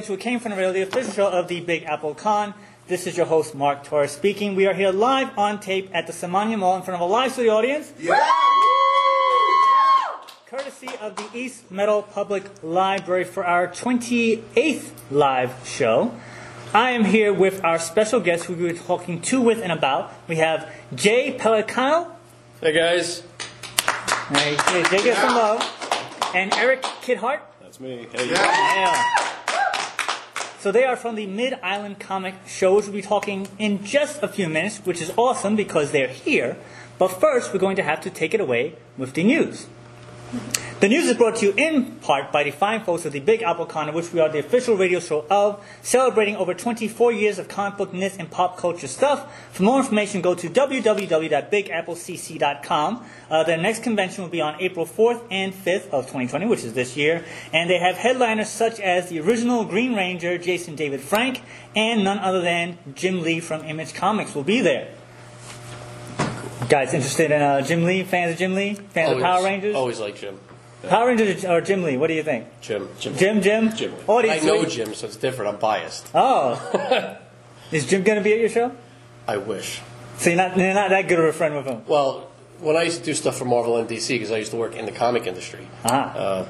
Welcome once again to a Came From the Radio, official show of the Big Apple Con. This is your host, Mark Torres, speaking. We are here live on tape at the Samanea Mall in front of a live studio audience. Courtesy of the East Meadow Public Library for our 28th live show. I am here with our special guest who we were talking to, with, and about. We have Jay Pelicano. Hey guys, Hey, Jay, Jay gets some love. And Eric Kidhart. that's me. Hey, Yeah. So they are from the Mid Island Comic Shows. We'll be talking in just a few minutes, which is awesome because they're here. But first, we're going to have to take it away with the news. The news is brought to you in part by the fine folks of the Big Apple Con, which we are the official radio show of, celebrating over 24 years of comic book ness and pop culture stuff. For more information, go to www.bigapplecc.com. Uh, their next convention will be on April 4th and 5th of 2020, which is this year, and they have headliners such as the original Green Ranger, Jason David Frank, and none other than Jim Lee from Image Comics will be there. Guys, interested in uh, Jim Lee? Fans of Jim Lee? Fans of Power Rangers? Always like Jim. Power Rangers or Jim Lee? What do you think? Jim. Jim. Jim, Jim? Jim. Audience, I know what- Jim, so it's different. I'm biased. Oh. Is Jim going to be at your show? I wish. So you're not, you're not that good of a friend with him? Well, when I used to do stuff for Marvel and DC, because I used to work in the comic industry, Ah. uh,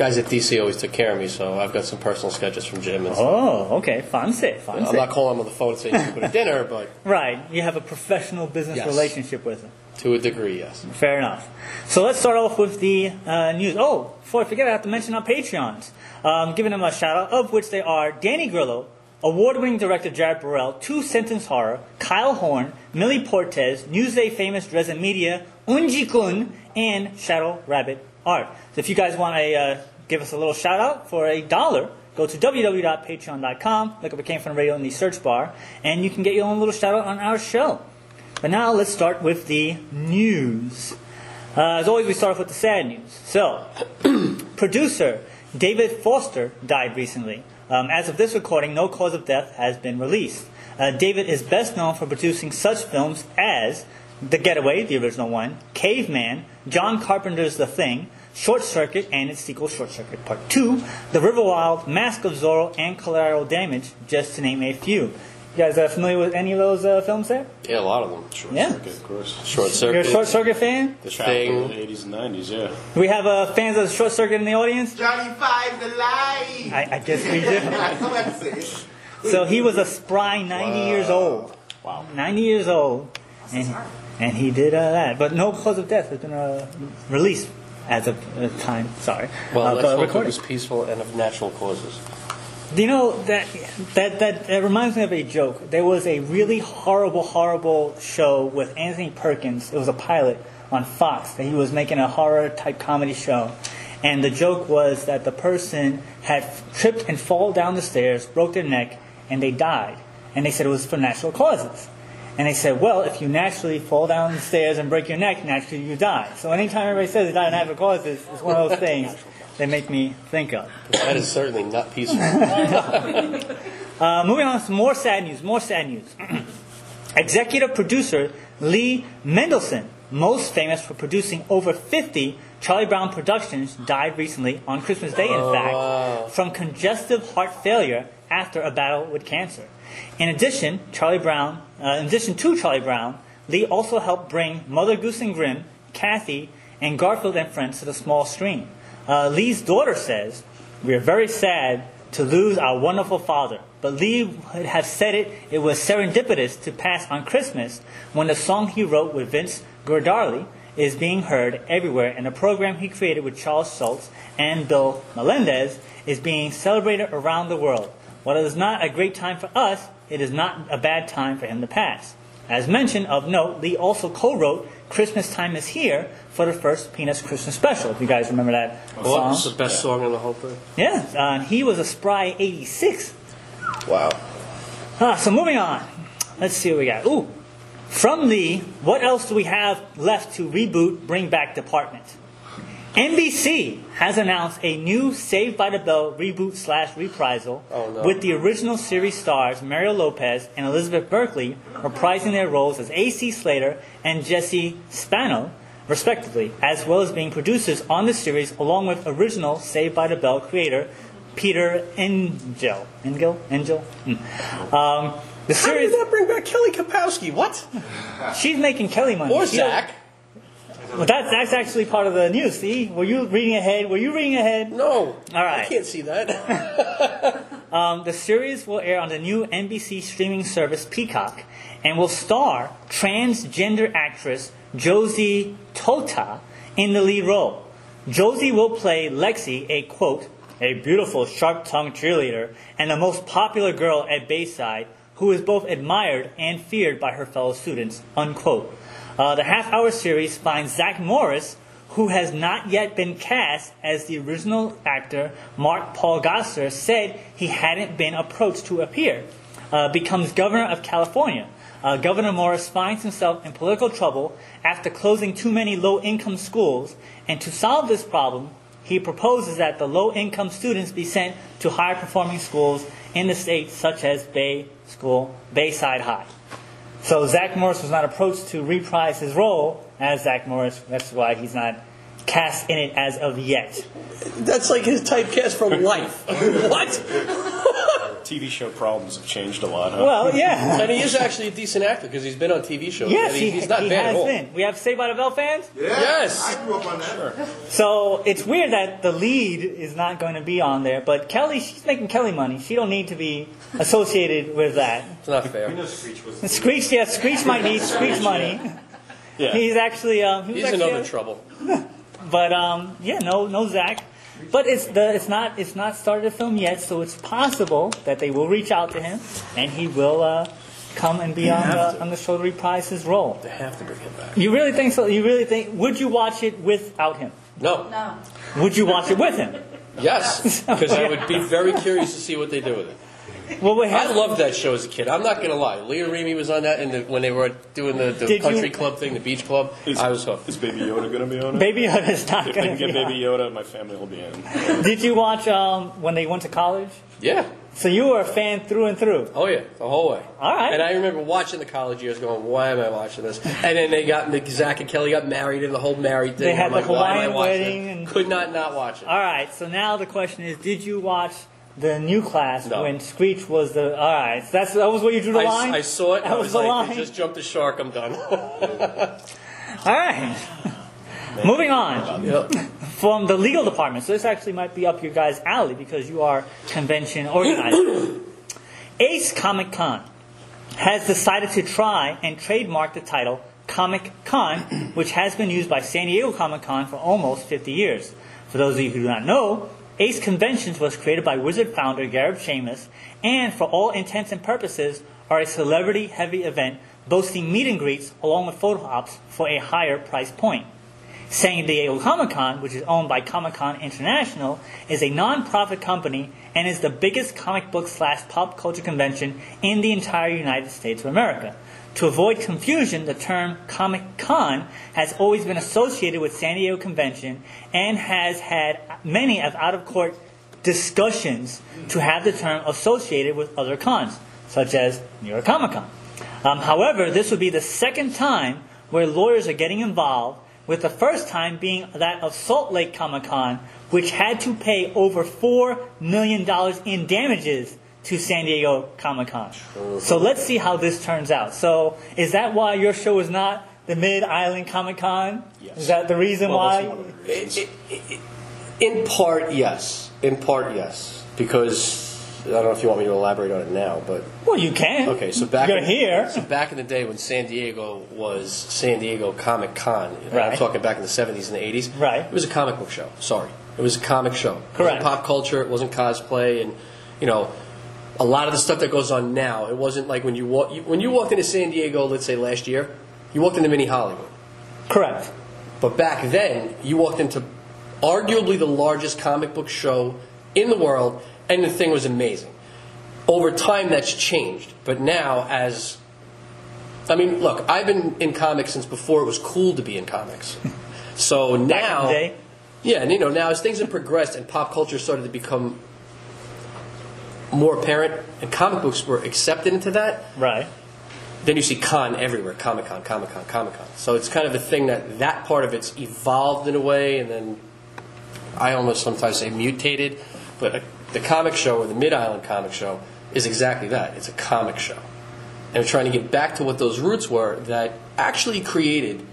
guys at DC always took care of me. So I've got some personal sketches from Jim. And Oh, okay. Fancy. Fancy. I'm not calling him on the phone and saying you go to dinner, but Right. You have a professional business Yes. relationship with him. to a degree, yes. Fair enough. So let's start off with the uh, news. Oh, before I forget, I have to mention our Patreons. Um, giving them a shout out, of which they are Danny Grillo, award winning director Jared Burrell, Two Sentence Horror, Kyle Horn, Millie Portez, Newsday famous Dresden Media, Unji Kun, and Shadow Rabbit Art. So if you guys want to uh, give us a little shout out for a dollar, go to www.patreon.com, look up a Came From Radio in the search bar, and you can get your own little shout out on our show. But now let's start with the news. Uh, as always, we start off with the sad news. So, producer David Foster died recently. Um, as of this recording, no cause of death has been released. Uh, David is best known for producing such films as The Getaway, the original one, Caveman, John Carpenter's The Thing, Short Circuit, and its sequel, Short Circuit Part 2, The River Wild, Mask of Zorro, and Collateral Damage, just to name a few. You guys are familiar with any of those uh, films there? Yeah, a lot of them. Short Yeah. circuit, of course. Short Circuit. You're a Short Circuit fan? the thing. in the 80s and 90s, yeah. Do we have uh, fans of Short Circuit in the audience? Johnny Five's alive. I, I guess we do. I know how to say it. So he was a spry 90 years old. Wow. 90 years old. And, and he did uh, that. But no cause of death has been uh, released as of the time. Sorry. Well, of, let's uh, hope it was peaceful and of natural causes. Do you know that, that that that reminds me of a joke? There was a really horrible, horrible show with Anthony Perkins. It was a pilot on Fox that he was making a horror type comedy show, and the joke was that the person had tripped and fall down the stairs, broke their neck, and they died. And they said it was for natural causes. And they said, well, if you naturally fall down the stairs and break your neck, naturally you die. So anytime everybody says they die of natural causes, it's one of those things they make me think of. That is certainly not peaceful. Uh, moving on to some more sad news. More sad news. Executive producer Lee Mendelson, most famous for producing over 50 Charlie Brown productions, died recently on Christmas Day, in fact, from congestive heart failure after a battle with cancer. In addition, Charlie Brown, uh, in addition to Charlie Brown, Lee also helped bring Mother Goose and Grimm, Kathy, and Garfield and Friends to the small screen. Uh, Lee's daughter says, "We are very sad to lose our wonderful father, but Lee would have said it. It was serendipitous to pass on Christmas when the song he wrote with Vince Guaraldi is being heard everywhere, and the program he created with Charles Schulz and Bill Melendez is being celebrated around the world. While it is not a great time for us, it is not a bad time for him to pass. As mentioned, of note, Lee also co-wrote "Christmas Time Is Here" for the first Peanuts Christmas special. If you guys remember that Well, song, it's the best song in the whole thing. yeah, uh, he was a spry 86. Wow. Ah, so moving on. Let's see what we got. Ooh, from Lee, what else do we have left to reboot, bring back department? NBC has announced a new Saved by the Bell reboot slash reprisal Oh, no. with the original series stars Mario Lopez and Elizabeth Berkley reprising their roles as A.C. Slater and Jesse Spano, respectively, as well as being producers on the series along with original Saved by the Bell creator Peter Engel. Engel? Engel? Hmm. Um, the How did series, that bring back Kelly Kapowski? What? she's making Kelly money. Or She Zach? Well, that's, that's actually part of the news. See, were you reading ahead? Were you reading ahead? No. All right. I can't see that. Um, the series will air on the new NBC streaming service Peacock and will star transgender actress Josie Tota in the lead role. Josie will play Lexi, a quote, a beautiful sharp-tongued cheerleader and the most popular girl at Bayside, who is both admired and feared by her fellow students, unquote. Uh, the half-hour series finds Zach Morris, who has not yet been cast as the original actor Mark Paul Gosselaar said he hadn't been approached to appear, uh, becomes governor of California. Uh, governor Morris finds himself in political trouble after closing too many low-income schools, and to solve this problem, he proposes that the low-income students be sent to higher-performing schools in the state, such as Bay School, Bayside High. So Zach Morris was not approached to reprise his role as Zach Morris. That's why he's not cast in it as of yet. That's like his typecast for life. what? TV show problems have changed a lot. Huh? Well, yeah. And he is actually a decent actor because he's been on TV shows. Yes, he, he, he's not he bad has at all. been. We have Saved by the Bell fans. Yeah, Yes. I grew up on that. So it's weird that the lead is not going to be on there, but Kelly, she's making Kelly money. She don't need to be associated with that. It's not fair. And Screech, was. Screech, yeah, Screech might need Screech money. yeah. He's actually, um, he was He's in actually other trouble. But um, yeah, no, no Zach. But it's the it's not it's not started to film yet, so it's possible that they will reach out to him and he will uh, come and be on the, on the show to reprise his role. They have to bring him back. You really think so? You really think? Would you watch it without him? No. No. Would you watch it with him? Yes. Because I would be very curious to see what they do with it. Well, we I loved that show as a kid. I'm not going to lie. Leah Remy was on that and the, when they were doing the, the Did country you- club thing, the beach club. Is- I was hooked. Is Baby Yoda going to be on it? Baby Yoda's not if they going can to get be. Baby on. Yoda, my family will be in. Did you watch um, when they went to college? Yeah. So you were a fan through and through. Oh yeah, the whole way. All right. And I remember watching the college years, going, "Why am I watching this?" And then they got Zach and Kelly got married, and the whole married thing. They had I'm the like, "Why am I Hawaiian watching wedding it?" and- Could not not watch it. All right. So now the question is, did you watch the new class No. when Screech was the? All right. So that's that was where you drew the I, line. I saw it. That I was was the like, line. "They just jumped the shark. I'm done. All right. Moving on Yep. from the legal department. So this actually might be up your guys' alley because you are convention organizer. Ace Comic Con has decided to try and trademark the title Comic Con, which has been used by San Diego Comic Con for almost 50 years. For those of you who do not know, Ace Conventions was created by Wizard founder Gareb Shamus, and for all intents and purposes, are a celebrity-heavy event boasting meet and greets along with photo ops for a higher price point. San Diego Comic Con, which is owned by Comic Con International, is a non-profit company and is the biggest comic book slash pop culture convention in the entire United States of America. To avoid confusion, the term Comic Con has always been associated with San Diego Convention and has had many of out-of-court discussions to have the term associated with other cons, such as New York Comic Con. Um, however, this would be the second time where lawyers are getting involved, with the first time being that of Salt Lake Comic Con, which had to pay over $4 million in damages to San Diego Comic Con. Uh-huh. So let's see how this turns out. So, is that why your show is not the Mid Island Comic Con? Yes. Is that the reason Well, why? one of the reasons. In part, yes. In part, yes. Because I don't know if you want me to elaborate on it now, but Well, you can. okay. So back You're in, here. So back in the day when San Diego was San Diego Comic Con, Right. I'm talking back in the 70s and the 80s. Right. It was a comic book show. Sorry, it was a comic show. It Correct. wasn't pop culture. It wasn't cosplay, and you know. A lot of the stuff that goes on now, it wasn't like when you walk when you walked into San Diego, let's say last year, you walked into Mini Hollywood. Correct. But back then, you walked into arguably the largest comic book show in the world, and the thing was amazing. Over time, that's changed. But now, as I mean, look, I've been in comics since before it was cool to be in comics. So Back in now, the day. yeah, and you know, now as things have progressed and pop culture started to become more apparent, and comic books were accepted into that, Right. then you see con everywhere comic con comic con comic con so it's kind of a thing that that part of it's evolved in a way and then i almost sometimes say mutated but a, the comic show or the mid-island comic show is exactly that. It's a comic show. And we're trying to get back to what those roots were that actually created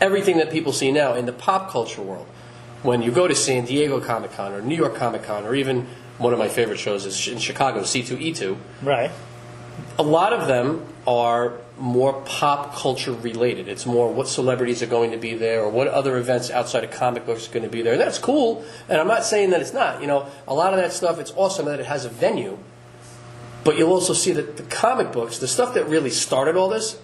everything that people see now in the pop culture world. When you go to san diego comic con or new york comic con or even one of my favorite shows is in chicago c2e2 Right. a lot of them are more pop culture related. It's more what celebrities are going to be there or what other events outside of comic books are going to be there. And that's cool. And I'm not saying that it's not. You know, a lot of that stuff, it's awesome that it has a venue. But you'll also see that the comic books, the stuff that really started all this,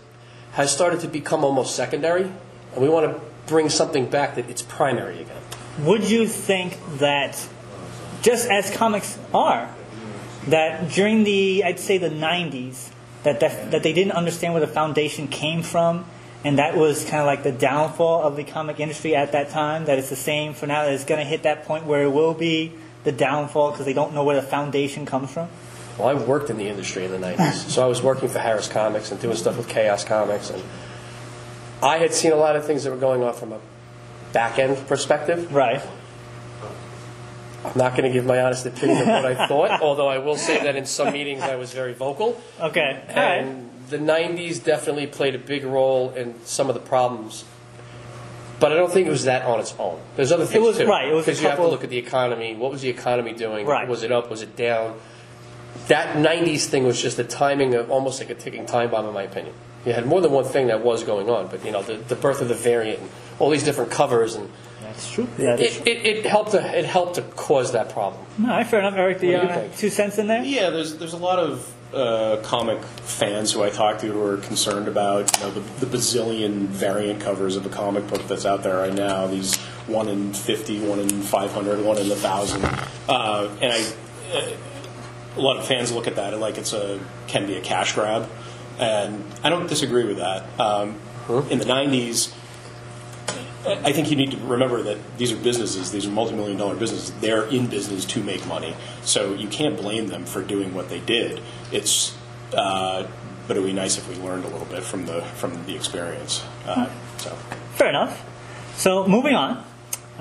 has started to become almost secondary. And we want to bring something back that it's primary again. Would you think that, just as comics are, that during the, I'd say the 90s, that, that, that they didn't understand where the foundation came from, and that was kind of like the downfall of the comic industry at that time, that it's the same for now, that it's going to hit that point where it will be the downfall because they don't know where the foundation comes from? Well, I worked in the industry in the 90s. so I was working for Harris Comics and doing stuff with Chaos Comics. And I had seen a lot of things that were going on from a back end perspective. Right. I'm not going to give my honest opinion of what I thought, although I will say that in some meetings I was very vocal. Okay. All right. And the 90s definitely played a big role in some of the problems. But I don't think it was that on its own. There's other things was- too. right, it was a because you have to couple- look at the economy. What was the economy doing? Right. Was it up? Was it down? That 90s thing was just the timing of almost like a ticking time bomb, in my opinion. You had more than one thing that was going on, but you know the, the birth of the variant and all these different covers and That's true. That is it, it, it helped to it helped to cause that problem. All right, fair enough. Eric, the What do you uh, think? two cents in there? Yeah, there's there's a lot of uh, comic fans who I talk to who are concerned about you know the, the bazillion variant covers of a comic book that's out there right now. These one in 50, one in 500, one in a thousand, uh, and I. Uh, a lot of fans look at that and like it's a can be a cash grab, and I don't disagree with that. Um, In the '90s, I think you need to remember that these are businesses, these are multi-million dollar businesses. They're in business to make money, so you can't blame them for doing what they did. It's, uh, but it would be nice if we learned a little bit from the from the experience. Uh, so Fair enough. So moving on.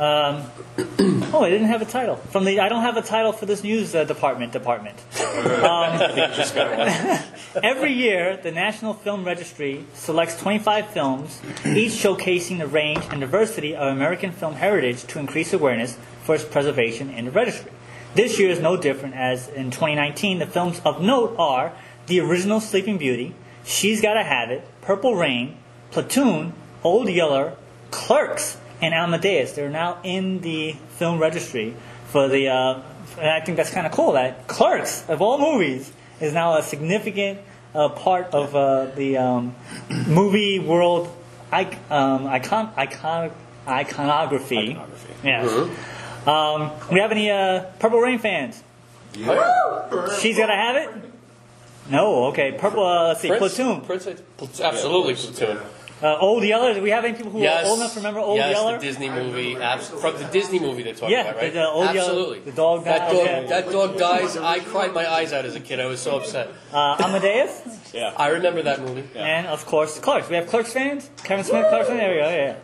Um, oh, I didn't have a title from the. I don't have a title for this news uh, department. Department. Um, every year, the National Film Registry selects 25 films, each showcasing the range and diversity of American film heritage to increase awareness for its preservation in the registry. This year is no different, as in 2019, the films of note are the original Sleeping Beauty, She's Gotta Have It, Purple Rain, Platoon, Old Yeller, Clerks, and Amadeus. They're now in the film registry for the, uh, and I think that's kind of cool that Clerks, of all movies, is now a significant uh, part of uh, the um, movie world ic- um, icon, icon, iconography. Iconography. Yes. Um, we have any uh, Purple Rain fans? Yeah. She's gonna have it. No, okay. Purple. Uh, let's see. Prince, Platoon. Prince, absolutely Prince, Platoon. Uh, Old Yeller. Do we have any people who Yes, are old enough to remember Old yes, Yeller? the Disney movie, abs- from the Disney movie they're talking Yeah, about, right? the- the Old Yeller- Absolutely. the dog That dog, okay. that dog dies. I cried my eyes out as a kid. I was so upset. Uh, Amadeus, yeah, I remember that movie. and of course Clerks. We have Clerks fans. Kevin Smith, Clerks fan. There we go. Yeah.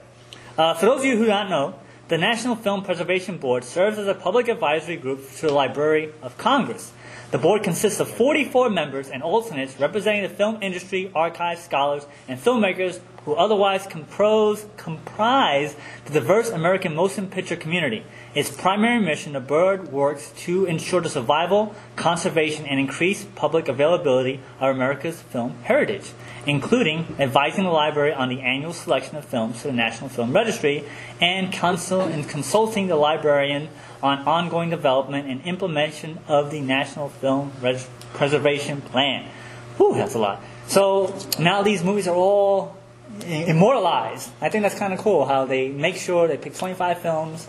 yeah. Uh, for those of you who do not know, the National Film Preservation Board serves as a public advisory group to the Library of Congress. The board consists of 44 members and alternates representing the film industry, archives, scholars, and filmmakers who otherwise compose, comprise the diverse American motion picture community. Its primary mission, the board works to ensure the survival, conservation, and increased public availability of America's film heritage, including advising the library on the annual selection of films to the National Film Registry and, consult, and consulting the librarian on ongoing development and implementation of the National Film Reg- Preservation Plan. Whew, that's a lot. So now these movies are all immortalized. I think that's kind of cool how they make sure they pick 25 films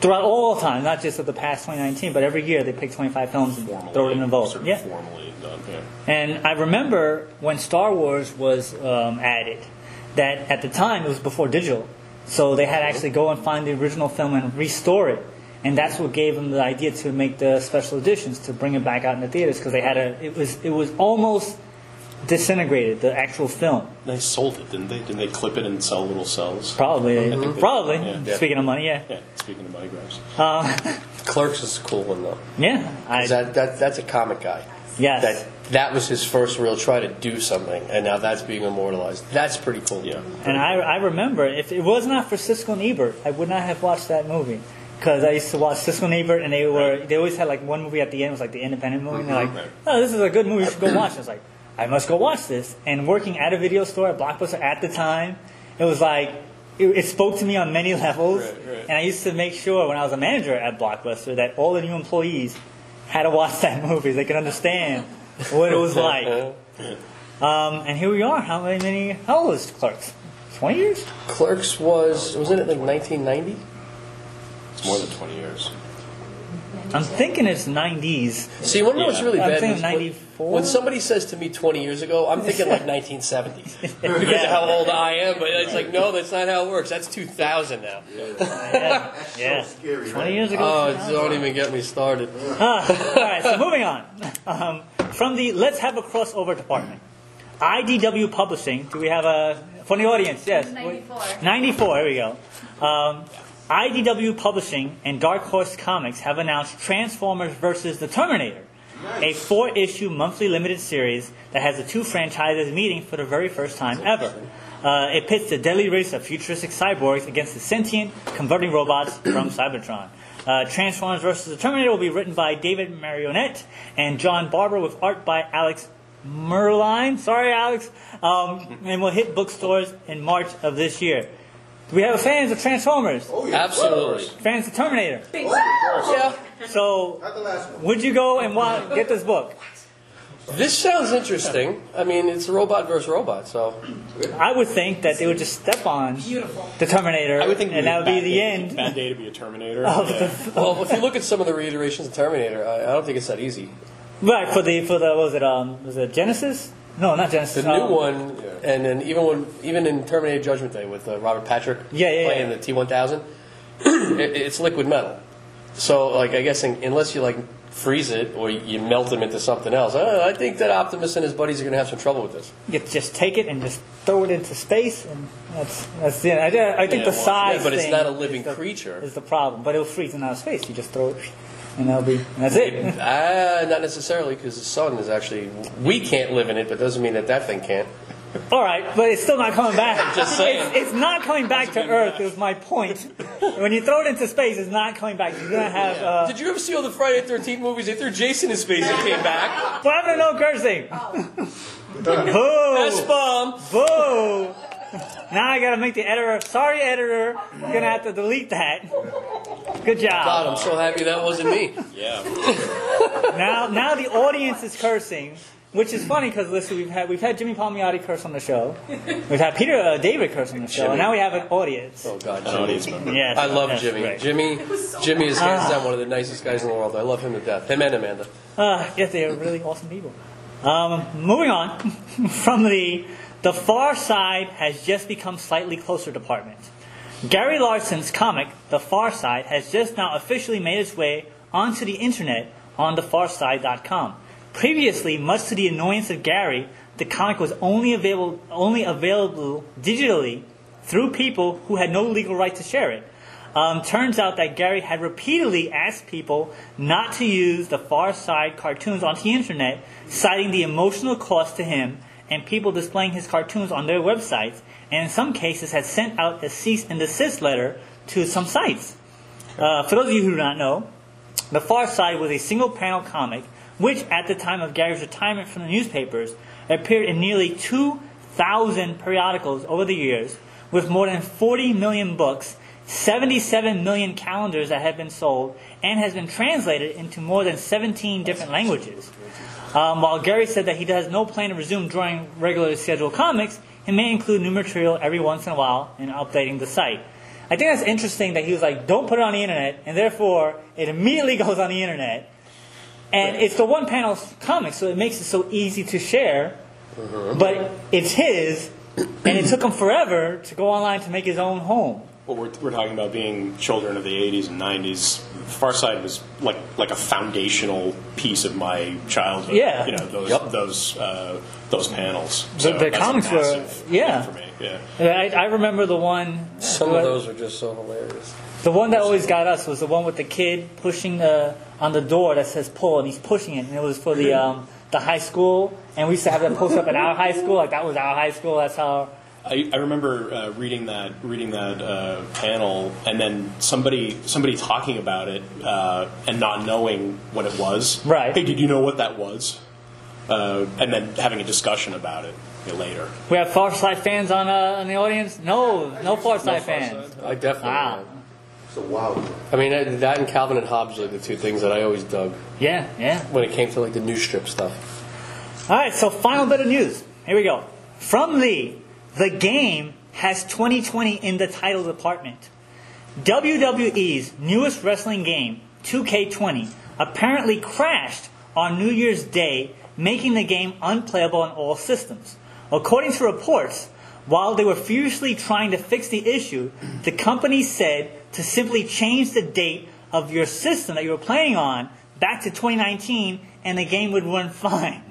throughout all time, not just of the past 2019, but every year they pick 25 films and throw it in a vote. Sort of Yeah. formally done. Yeah. And I remember when Star Wars was um, added, that at the time it was before digital, so they had to actually go and find the original film and restore it, and that's what gave them the idea to make the special editions to bring it back out in the theaters because they had a it was it was almost disintegrated the actual film They sold it, didn't they? Didn't they clip it and sell little cells? probably think they- probably yeah. speaking of money yeah Yeah. Speaking of money grabs. Uh, Clerks is a cool one though. yeah I, 'Cause That, that that's a comic guy. yes That that was his first real try to do something, and now that's being immortalized. That's pretty cool. Yeah. And I, I remember, if it was not for Siskel and Ebert, I would not have watched that movie. Because I used to watch Siskel and Ebert, and they were they always had like one movie at the end was like the independent movie, and they're mm-hmm. like, "Oh, this is a good movie. You should go watch." it. I was like, "I must go watch this." And working at a video store at Blockbuster at the time, it was like it, it spoke to me on many levels. Right, right. And I used to make sure when I was a manager at Blockbuster that all the new employees had to watch that movie. so They could understand what it was like. Um, and here we are. How many? How old is Clerks? Twenty years? Clerks was wasn't it like 1990? It's more than 20 years. I'm thinking it's 90s. See, you want to know what's Yeah. really I'm thinking is when- 94? When somebody says to me 20 years ago, I'm thinking like 1970s because of how old I am. But it's like, no, that's not how it works. That's 2000 now. Yeah, yeah. So scary, 20 years ago. Oh, don't even get me started. Ah, all right, so moving on. Um, from the Let's Have a Crossover department. IDW Publishing. Do we have a for the audience? Yes. 94. 94. Here we go. Um, IDW Publishing and Dark Horse Comics have announced Transformers vs. the Terminator, a four-issue monthly limited series that has the two franchises meeting for the very first time ever. Uh, it pits the deadly race of futuristic cyborgs against the sentient, converting robots from Cybertron. Uh, Transformers vs. the Terminator will be written by David Mariotte and John Barber with art by Alex Merline. Sorry, Alex. Um, and will hit bookstores in March of this year. Do we have fans of Transformers? Oh, yeah. Absolutely. Fans of Terminator? Yeah. So, Not the last one. would you go and wa get this book? This sounds interesting. I mean, it's robot versus robot, so I would think that they would just step on the Terminator, I would think and that would be the day- end. Bad day to be a Terminator. Of Yeah. well, if you look at some of the reiterations of Terminator, I, I don't think it's that easy. Right for the for the what was it um was it Genesis? No, not Genesis. The new um, one, and then even when even in Terminator Judgment Day with uh, Robert Patrick Yeah, yeah, playing yeah. the T one thousand, it's liquid metal. So like I guess in, unless you like freeze it or you melt them into something else, uh, I think that Optimus and his buddies are going to have some trouble with this. You just take it and just throw it into space, and that's that's the. I, I think the well, size. but it's not a living is the- creature. Is the problem? But it'll freeze in outer space. You just throw it, and that'll be. And that's it. Ah, not necessarily because the sun is actually we can't live in it, but doesn't mean that that thing can't. All right, but it's still not coming back. Just saying. It's, it's not coming back to Earth. Is my point. when you throw it into space, it's not coming back. You're gonna have. Uh, Did you ever see all the Friday Thirteenth movies? They threw Jason in space and came back. well, I'm no cursing. S Boo! bomb. Boo! Now I gotta make the editor. Sorry, editor. You're gonna have to delete that. Good job. God, I'm so happy that wasn't me. yeah. Now, now the audience is cursing, which is funny because listen, we've had we've had Jimmy Palmiotti curse on the show, we've had Peter uh, David curse on the show, and now we have an audience. Oh God, An audience member. Yes, I love that's Jimmy. great. Jimmy, Jimmy is hands down one of the nicest guys in the world. I love him to death. Him and Amanda. Uh, yes, they are really awesome people. Um, moving on from the the Far Side has just become slightly closer department. Gary Larson's comic, The Far Side, has just now officially made its way onto the internet on thefarside.com. Previously, much to the annoyance of Gary, the comic was only available only available digitally through people who had no legal right to share it. Um, turns out that Gary had repeatedly asked people not to use the Far Side cartoons on the internet, citing the emotional cost to him and people displaying his cartoons on their websites, and in some cases had sent out a cease and desist letter to some sites. Uh, for those of you who do not know, The Far Side was a single panel comic which, at the time of Gary's retirement from the newspapers, appeared in nearly 2,000 periodicals over the years, with more than 40 million books, 77 million calendars that have been sold, and has been translated into more than 17 different languages. Um, while Gary said that he has no plan to resume drawing regularly scheduled comics, he may include new material every once in a while in updating the site. I think that's interesting that he was like, don't put it on the internet, and therefore it immediately goes on the internet. And it's the one panel comic, so it makes it so easy to share. But it's his, and it took him forever to go online to make his own home. Well, we're, we're talking about being children of the 80s and 90s. Far Side was like like a foundational piece of my childhood. Yeah. You know, those, Yep. those, uh, those panels. So the that's a comics were- yeah. For me. Yeah. I, I remember the one. Some of those are just so hilarious. The one that always got us was the one with the kid pushing the on the door that says pull, and he's pushing it, and it was for the um, the high school, and we used to have that post up at our high school, like that was our high school. That's how. I, I remember uh, reading that reading that uh, panel, and then somebody somebody talking about it uh, and not knowing what it was. Right. Hey, did you know what that was? Uh, and then having a discussion about it later. We have Far Side fans on uh, in the audience. No, no Far Side fans. I definitely. Wow. Am. So wow. I mean, that and Calvin and Hobbes are the two things that I always dug Yeah, yeah. when it came to like the news strip stuff. All right, so final bit of news. Here we go. From Lee, the game has 2020 in the title department. WWE's newest wrestling game, 2K20, apparently crashed on New Year's Day, making the game unplayable on all systems. According to reports, while they were furiously trying to fix the issue, the company said to simply change the date of your system that you were playing on back to 2019 and the game would run fine.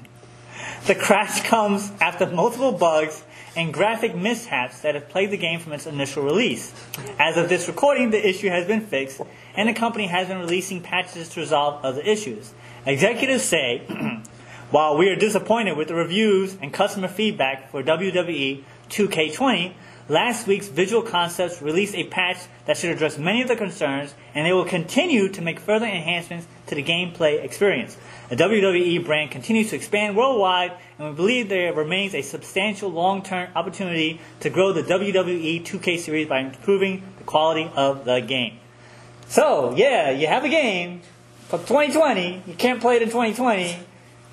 The crash comes after multiple bugs and graphic mishaps that have plagued the game from its initial release. As of this recording, the issue has been fixed, and the company has been releasing patches to resolve other issues. Executives say, while we are disappointed with the reviews and customer feedback for WWE 2K20, last week's Visual Concepts released a patch that should address many of the concerns, and they will continue to make further enhancements to the gameplay experience. The WWE brand continues to expand worldwide, and we believe there remains a substantial long-term opportunity to grow the WWE 2K series by improving the quality of the game. So, yeah, you have a game from 2020. You can't play it in 2020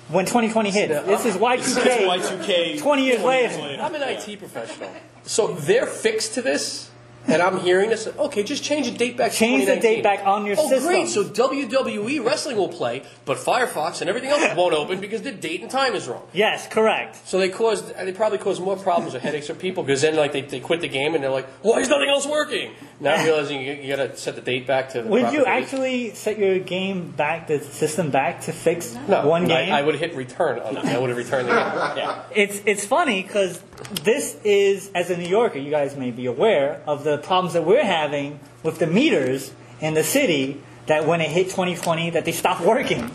when 2020 hits. This is Y2K. Y2K 20 years later. I'm an IT professional. So they're fixed to this, and I'm hearing this. Okay, just change the date back. to Change the date back on your oh, system. great! So WWE wrestling will play, but Firefox and everything else won't open because the date and time is wrong. Yes, correct. So they caused, they probably caused more problems or headaches for people because then like they, they quit the game and they're like, why is nothing else working? Now realizing you, you got to set the date back to. the Would you date. actually set your game back, the system back to fix No, one I- game? I, would have hit return on it. I would have returned the game. Yeah. It's it's funny because this is, as a New Yorker, you guys may be aware of the problems that we're having with the meters in the city. That when it hit 2020, that they stopped working.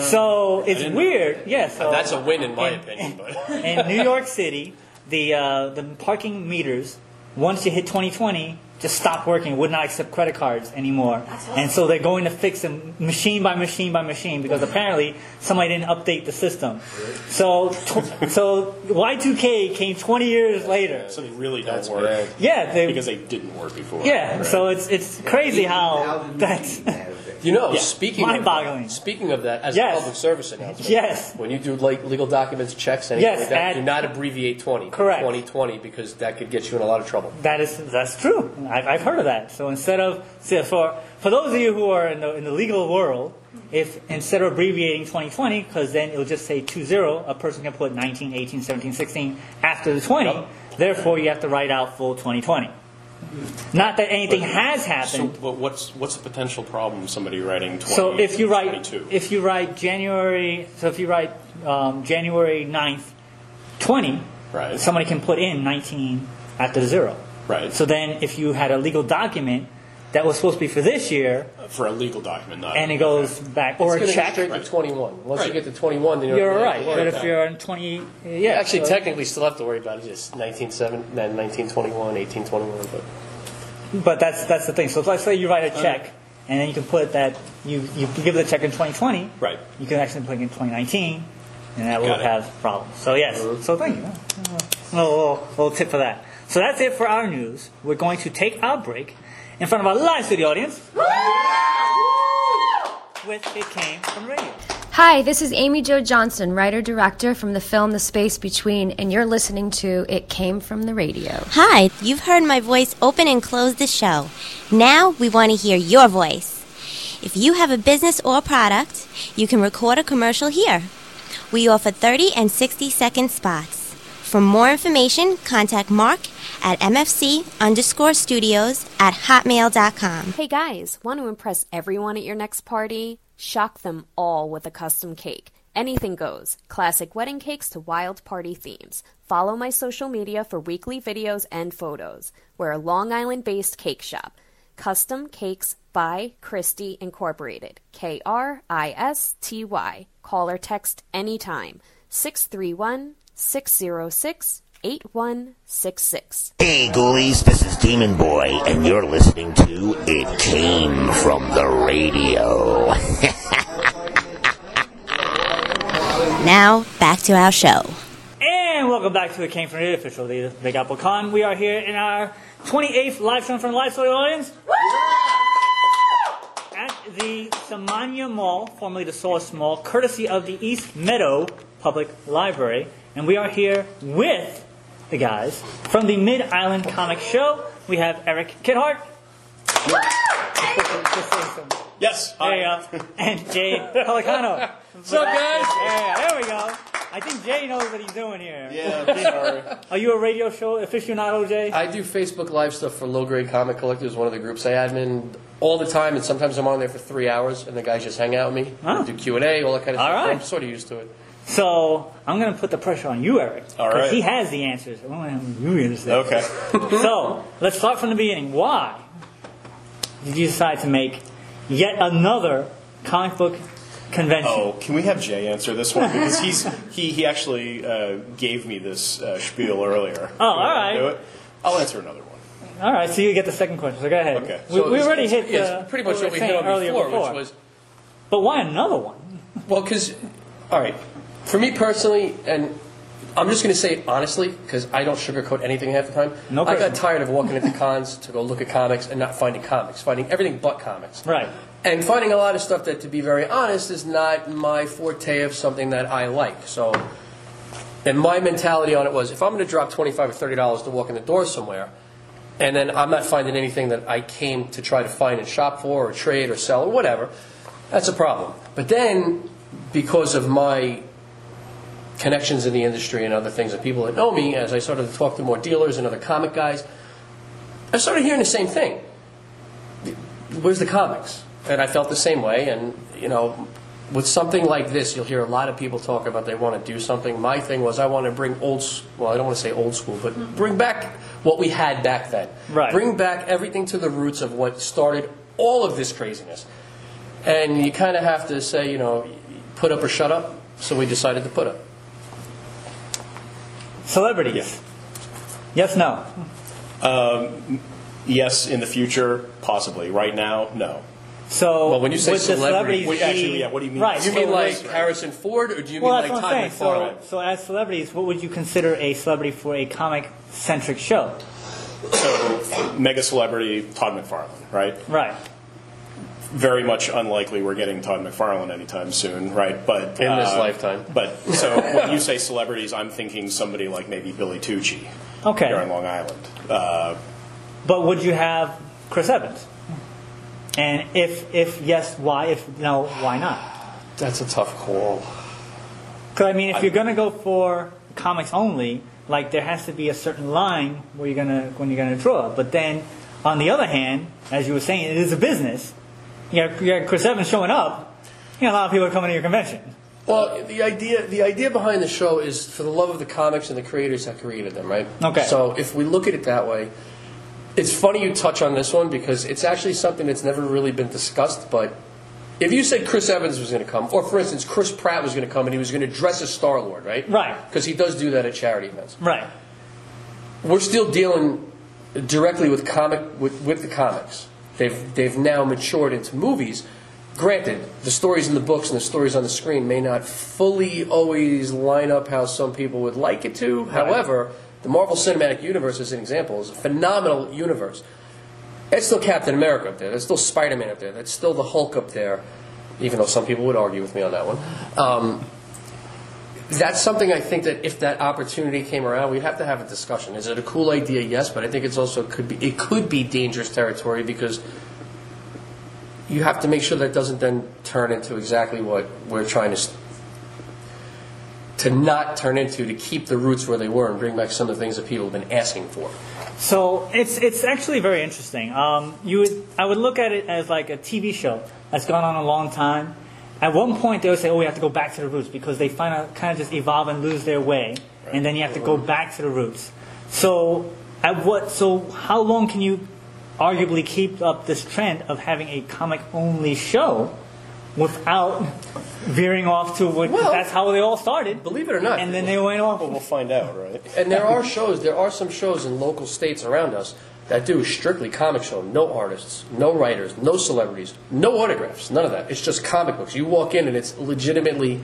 so it's weird. Yeah. So That's a win in my in- opinion. But in New York City, the uh, the parking meters once you hit 2020 just stopped working. Would not accept credit cards anymore, and so they're going to fix them machine by machine by machine because apparently somebody didn't update the system. So tw- so Y2K came 20 years later. So they really don't That's work bad. Yeah, they, because they didn't work before. yeah. Right. So it's it's crazy how that's you know, Yeah. speaking Mind-boggling. Of, speaking of that, as Yes. a public service announcement, Yes. when you do like legal documents, checks, anything Yes, like that, do not abbreviate 20. Correct. 2020 because that could get you in a lot of trouble. That is that's true. I've, I've heard of that. So instead of so for for those of you who are in the, in the legal world, if instead of abbreviating 2020, because then it'll just say 20, a person can put 19, 18, 17, 16 after the 20. Therefore, you have to write out full 2020. Not that anything has So, happened. but what's what's the potential problem? Somebody writing 20, So if you write 22? if you write January, so if you write um, January 9th, 20, Right. somebody can put in 19 after the zero. Right. So then, if you had a legal document that was supposed to be for this year, for a legal document, not and it goes back, or it's a going to check, straight to 21. Once you Right. get to 21, then you're, you're don't have right. to worry But if about you're in 20, yeah, it. actually, so- technically, still have to worry about it. Just 1907, then 1921, 1821. But but that's that's the thing. So let's say you write a check, and then you can put that you you give the check in 2020. Right. You can actually put it in 2019, and that will Got it. have problems. So yes. Mm-hmm. So thank you. A little, little, little tip for that. So that's it for our news. We're going to take our break in front of our live studio audience with It Came from Radio. Hi, this is Amy Jo Johnson, writer director from the film The Space Between, and you're listening to It Came from the Radio. Hi, you've heard my voice open and close the show. Now we want to hear your voice. If you have a business or product, you can record a commercial here. We offer 30 and 60 second spots. For more information, contact Mark at mfc underscore studios at hotmail.com. Hey guys, want to impress everyone at your next party? Shock them all with a custom cake. Anything goes. Classic wedding cakes to wild party themes. Follow my social media for weekly videos and photos. We're a Long Island based cake shop. Custom Cakes by Kristy Incorporated. K R I S T Y. Call or text anytime. 631 606 8166. Hey, ghoulies, this is Demon Boy, and you're listening to It Came From the Radio. Now, back to our show. And welcome back to the Came From the Radio, official the Big Apple Con. We are here in our 28th live stream from the live studio audience. At the Samanea Mall, formerly the Source Mall, courtesy of the East Meadow Public Library. And we are here with the guys from the Mid Island Comic Show. We have Eric Kidhart. Yes. There you uh, go. And Jay Pelicano. What's up, guys? Yeah, there we go. I think Jay knows what he's doing here. Yeah, sorry. Are you a radio show aficionado, Jay? I do Facebook Live stuff for Low Grade Comic Collectors, one of the groups I admin all the time, and sometimes I'm on there for three hours, and the guys just hang out with me, Oh. do Q and A, all that kind of All stuff. right. I'm sort of used to it. So I'm going to put the pressure on you, Eric. All 'cause right. He has the answers. I want him you answer. Okay. So let's start from the beginning. Why did you decide to make yet another comic book convention? Oh, can we have Jay answer this one because he's he he actually uh, gave me this uh, spiel earlier. Oh, all right. Do it? I'll answer another one. All right, so you get the second question. So go ahead. Okay. We, So we already it's- hit yeah, uh, pretty much what we saying hit on earlier before, before. which was But why another one? Well, because, all right, for me personally, and I'm just going to say it honestly, because I don't sugarcoat anything half the time. No I got tired of walking into cons to go look at comics and not finding comics, finding everything but comics. Right. And finding a lot of stuff that, to be very honest, is not my forte of something that I like. So, and my mentality on it was if I'm going to drop 25 or $30 to walk in the door somewhere, and then I'm not finding anything that I came to try to find and shop for or trade or sell or whatever, that's a problem. But then, because of my connections in the industry and other things and people that know me, as I started to talk to more dealers and other comic guys, I started hearing the same thing. Where's the comics? And I felt the same way. And, you know, with something like this, you'll hear a lot of people talk about they want to do something. My thing was I want to bring old, well, I don't want to say old school, but mm-hmm. bring back what we had back then. Right. Bring back everything to the roots of what started all of this craziness. And you kind of have to say, you know, put up or shut up. So we decided to put up. Celebrities. Yes, no. Um, yes, in the future, possibly. Right now, no. So Well, when you say would the celebrity- celebrities Wait, actually, be- yeah, what do you mean? Right. You so mean like Harrison Ford, or do you Well, mean that's like what I'm Todd saying. So, McFarlane? so as celebrities, what would you consider a celebrity for a comic-centric show? So, mega celebrity Todd McFarlane, right? Right. Very much unlikely we're getting Todd McFarlane anytime soon, right? But In this uh, lifetime. But so when you say celebrities, I'm thinking somebody like maybe Billy Tucci Okay. here on Long Island. Uh, But would you have Chris Evans? And if if yes, why? If no, why not? That's a tough call. Because I mean, if you're gonna go for comics only, like there has to be a certain line where you're gonna when you're gonna draw. But then, on the other hand, as you were saying, it is a business. You got, you Chris Evans showing up. You know, a lot of people are coming to your convention. Well, the idea the idea behind the show is for the love of the comics and the creators that created them, right? Okay. So if we look at it that way, it's funny you touch on this one because it's actually something that's never really been discussed. But if you said Chris Evans was going to come, or for instance, Chris Pratt was going to come and he was going to dress as Star Lord, right? Right. Because he does do that at charity events. Right. we're still dealing directly with comic with, with the comics. They've they've now matured into movies. Granted, the stories in the books and the stories on the screen may not fully always line up how some people would like it to. However, the Marvel Cinematic Universe, as an example, is a phenomenal universe. That's still Captain America up there. That's still Spider Man up there. That's still the Hulk up there. even though some people would argue with me on that one. Um, that's something I think that if that opportunity came around, we'd have to have a discussion. Is it a cool idea? Yes, but I think it's also could be it could be dangerous territory because you have to make sure that doesn't then turn into exactly what we're trying to to not turn into to keep the roots where they were and bring back some of the things that people have been asking for. So it's it's actually very interesting. Um, you would I would look at it as like a TV show that's gone on a long time. At one point, they would say, "Oh, we have to go back to the roots," because they find out kind of just evolve and lose their way, and then you have to go back to the roots. So, at what? So, how long can you arguably keep up this trend of having a comic-only show without veering off to what? Well, that's how they all started. Believe it or not, and then they went off. Well, we'll find out, right? And there are shows, there are some shows in local states around us that do strictly comic show, no artists, no writers, no celebrities, no autographs, none of that. It's just comic books. You walk in and it's legitimately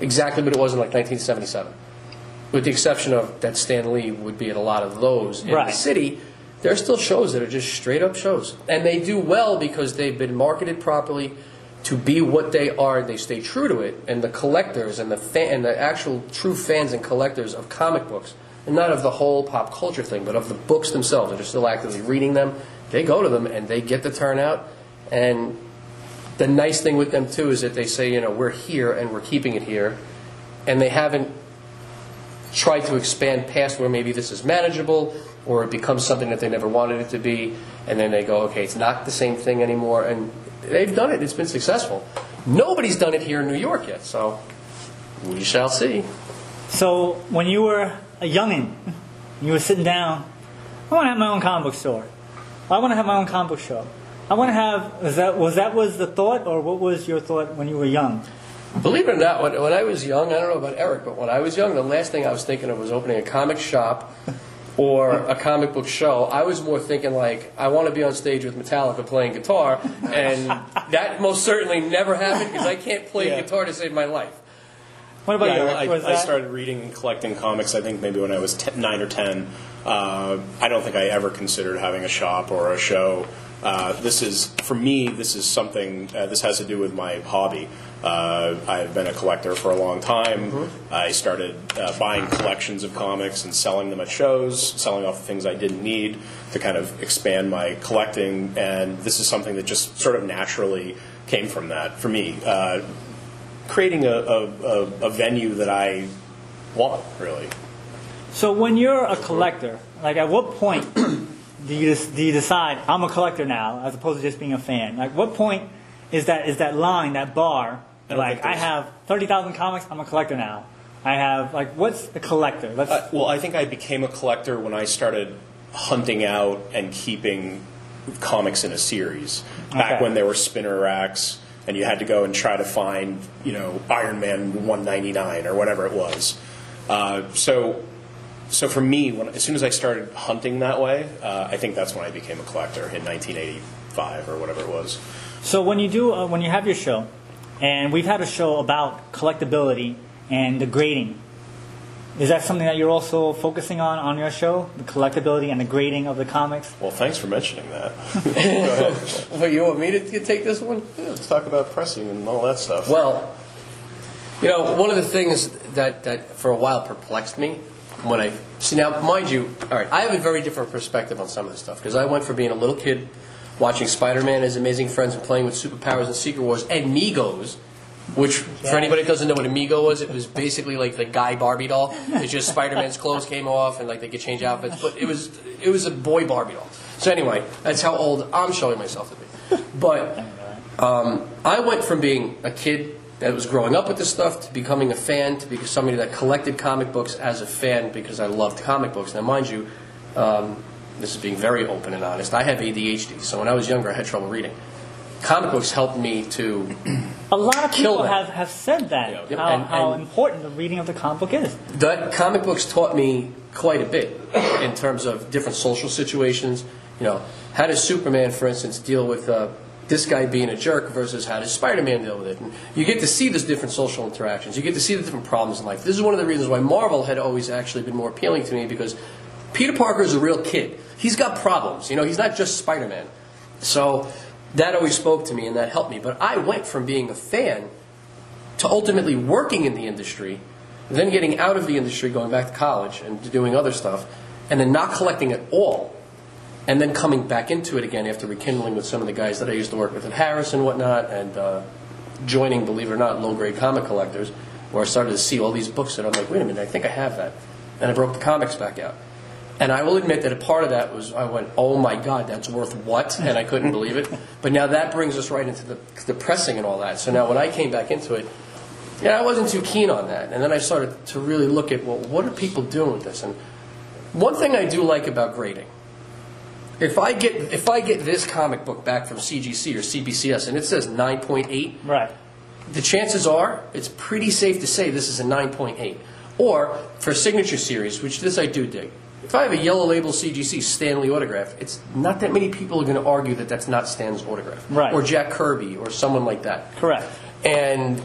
exactly what it was in like 1977. With the exception of that Stan Lee would be at a lot of those in Right. the city, there are still shows that are just straight up shows. And they do well because they've been marketed properly to be what they are. And they stay true to it. And the collectors and the, fan, and the actual true fans and collectors of comic books, and not of the whole pop culture thing, but of the books themselves that are still actively reading them, they go to them and they get the turnout. And the nice thing with them, too, is that they say, you know, we're here and we're keeping it here. And they haven't tried to expand past where maybe this is manageable or it becomes something that they never wanted it to be, and then they go, okay, it's not the same thing anymore, and they've done it. It's been successful. Nobody's done it here in New York yet, so we shall see. So when you were a youngin, you were sitting down. I want to have my own comic book store. I want to have my own comic book show. I want to have. Was that was that was the thought, or what was your thought when you were young? Believe it or not, when, when I was young, I don't know about Eric, but when I was young, the last thing I was thinking of was opening a comic shop or a comic book show. I was more thinking like, I want to be on stage with Metallica playing guitar, and that most certainly never happened because I can't play Yeah. guitar to save my life. What about Yeah, you? I, Eric? I that- started reading and collecting comics. I think maybe when I was 10, nine or ten. Uh, I don't think I ever considered having a shop or a show. Uh, this is for me. This is something. Uh, this has to do with my hobby. Uh, I've been a collector for a long time. I started uh, buying collections of comics and selling them at shows, selling off the things I didn't need to kind of expand my collecting. And this is something that just sort of naturally came from that for me. Uh, creating a, a, a, venue that I want, really. So when you're a collector, like at what point do you do you decide I'm a collector now, as opposed to just being a fan? Like what point is that is that line, that bar? I Like I have thirty thousand comics, I'm a collector now. I have like what's a collector? Let's Uh, well, I think I became a collector when I started hunting out and keeping comics in a series. Back Okay. when there were spinner racks and you had to go and try to find, you know, Iron Man 199 or whatever it was. Uh, so, so for me, when, as soon as I started hunting that way, uh, I think that's when I became a collector in 1985 or whatever it was. So when you do, uh, when you have your show, and we've had a show about collectability and the grading, is that something that you're also focusing on on your show, the collectability and the grading of the comics? Well, thanks for mentioning that. Go ahead. Well, you want me to to take this one? Yeah, let's talk about pressing and all that stuff. Well, you know, one of the things that, that for a while perplexed me when I see now, mind you, all right, I have a very different perspective on some of this stuff because I went from being a little kid watching Spider-Man, and His Amazing Friends, and playing with superpowers and Secret Wars and Megos. Which, for anybody who doesn't know what Mego was, it was basically like the guy Barbie doll. It's just Spider-Man's clothes came off and like they could change outfits, but it was it was a boy Barbie doll. So anyway, that's how old I'm showing myself to be. But um, I went from being a kid that was growing up with this stuff to becoming a fan to become somebody that collected comic books as a fan because I loved comic books. Now, mind you, um, this is being very open and honest. I have ADHD, so when I was younger, I had trouble reading. Comic books helped me to A lot of people have, have said that, Yeah, how, and- how and- important the reading of the comic book is. that comic books taught me quite a bit in terms of different social situations. You know, how does Superman, for instance, deal with uh, this guy being a jerk versus how does Spider-Man deal with it? And you get to see those different social interactions. You get to see the different problems in life. This is one of the reasons why Marvel had always actually been more appealing to me because Peter Parker is a real kid. He's got problems. You know, he's not just Spider-Man. So that always spoke to me and that helped me. But I went from being a fan to ultimately working in the industry, then getting out of the industry, going back to college and doing other stuff, and then not collecting at all, and then coming back into it again after rekindling with some of the guys that I used to work with at Harris and whatnot, and uh, joining, believe it or not, low grade comic collectors, where I started to see all these books that I'm like, wait a minute, I think I have that. And I broke the comics back out. And I will admit that a part of that was I went, oh my God, that's worth what? And I couldn't believe it. But now that brings us right into the, the pressing and all that. So now when I came back into it, yeah, I wasn't too keen on that. And then I started to really look at, well, what are people doing with this? And one thing I do like about grading, if I get if I get this comic book back from CGC or CBCS and it says 9.8, Right. the chances are it's pretty safe to say this is a 9.8. Or for signature series, which this I do dig. If I have a yellow label CGC Stan Lee autograph, it's not that many people are going to argue that that's not Stan's autograph. Right. Or Jack Kirby or someone like that. Correct. And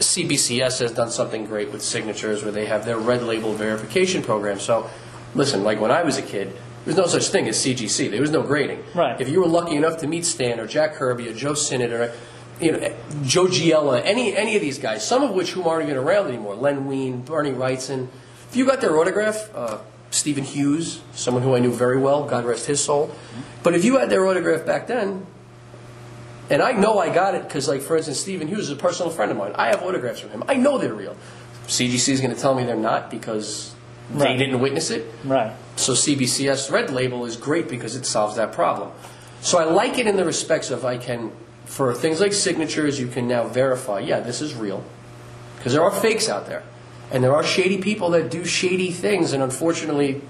CBCS has done something great with signatures where they have their red label verification program. So, listen, like when I was a kid, there was no such thing as CGC. There was no grading. Right. If you were lucky enough to meet Stan or Jack Kirby or Joe Sinnott or you know, Joe Giella, any any of these guys, some of which who aren't even around anymore, Len Wein, Bernie Wrightson, if you got their autograph, uh, Steven Hughes, someone who I knew very well, God rest his soul, but if you had their autograph back then, and I know I got it because, like, for instance, Steven Hughes is a personal friend of mine. I have autographs from him. I know they're real. CGC is going to tell me they're not because they didn't witness it. Right. So CBCS Red Label is great because it solves that problem. So I like it in the respects of I can, for things like signatures, you can now verify, yeah, this is real. Because there are fakes out there. And there are shady people that do shady things, and unfortunately,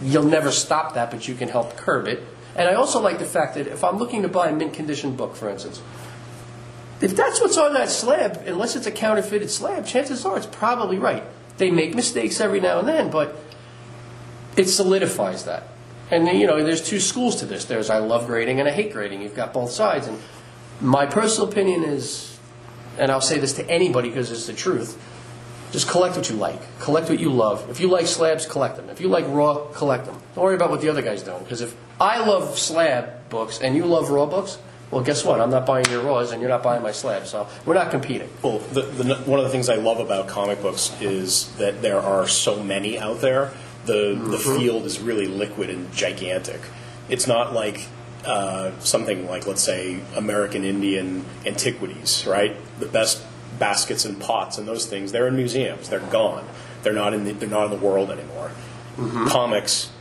you'll never stop that, but you can help curb it. And I also like the fact that if I'm looking to buy a mint condition book, for instance, if that's what's on that slab, unless it's a counterfeited slab, chances are it's probably right. They make mistakes every now and then, but it solidifies that. And you know, there's two schools to this. There's I love grading and I hate grading. You've got both sides. And my personal opinion is, and I'll say this to anybody because it's the truth. Just collect what you like. Collect what you love. If you like slabs, collect them. If you like raw, collect them. Don't worry about what the other guy's doing. Because if I love slab books and you love raw books, well, guess what? I'm not buying your raws and you're not buying my slabs. So we're not competing. Well, the, the, one of the things I love about comic books is that there are so many out there. The the field is really liquid and gigantic. It's not like uh, something like, let's say, American Indian antiquities, right? The best baskets and pots and those things. They're in museums. They're gone. They're not in the, they're not in the world anymore. Comics,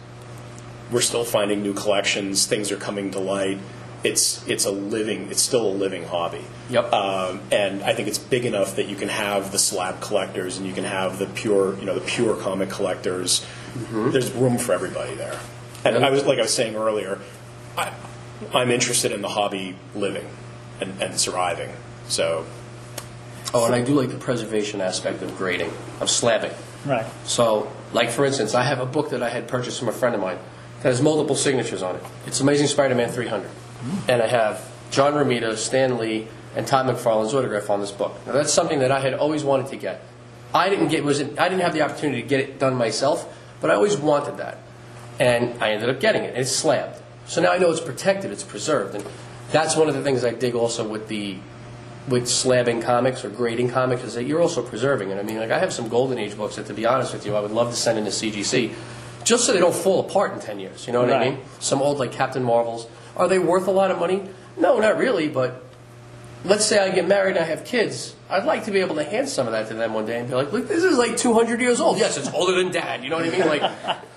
we're still finding new collections. Things are coming to light. It's it's a living. It's still a living hobby. Yep. Um, and I think it's big enough that you can have the slab collectors and you can have the pure, you know, the pure comic collectors. There's room for everybody there. And I was like I was saying earlier, I, I'm interested in the hobby living and, and surviving. So Oh, and I do like the preservation aspect of grading, of slabbing. Right. So, like for instance, I have a book that I had purchased from a friend of mine that has multiple signatures on it. It's Amazing Spider-Man 300, hmm. and I have John Romita, Stan Lee, and Todd McFarlane's autograph on this book. Now, that's something that I had always wanted to get. I didn't get was I didn't have the opportunity to get it done myself, but I always wanted that, and I ended up getting it. And It's slabbed, so now I know it's protected, it's preserved, and that's one of the things I dig also with the with slabbing comics or grading comics is that you're also preserving it. I mean, like I have some Golden Age books that, to be honest with you, I would love to send into CGC, just so they don't fall apart in ten years. You know what I mean? Some old like Captain Marvels. Are they worth a lot of money? No, not really. But let's say I get married and I have kids. I'd like to be able to hand some of that to them one day and be like, look, this is like 200 years old. Yes, it's older than Dad. You know what I mean? Like.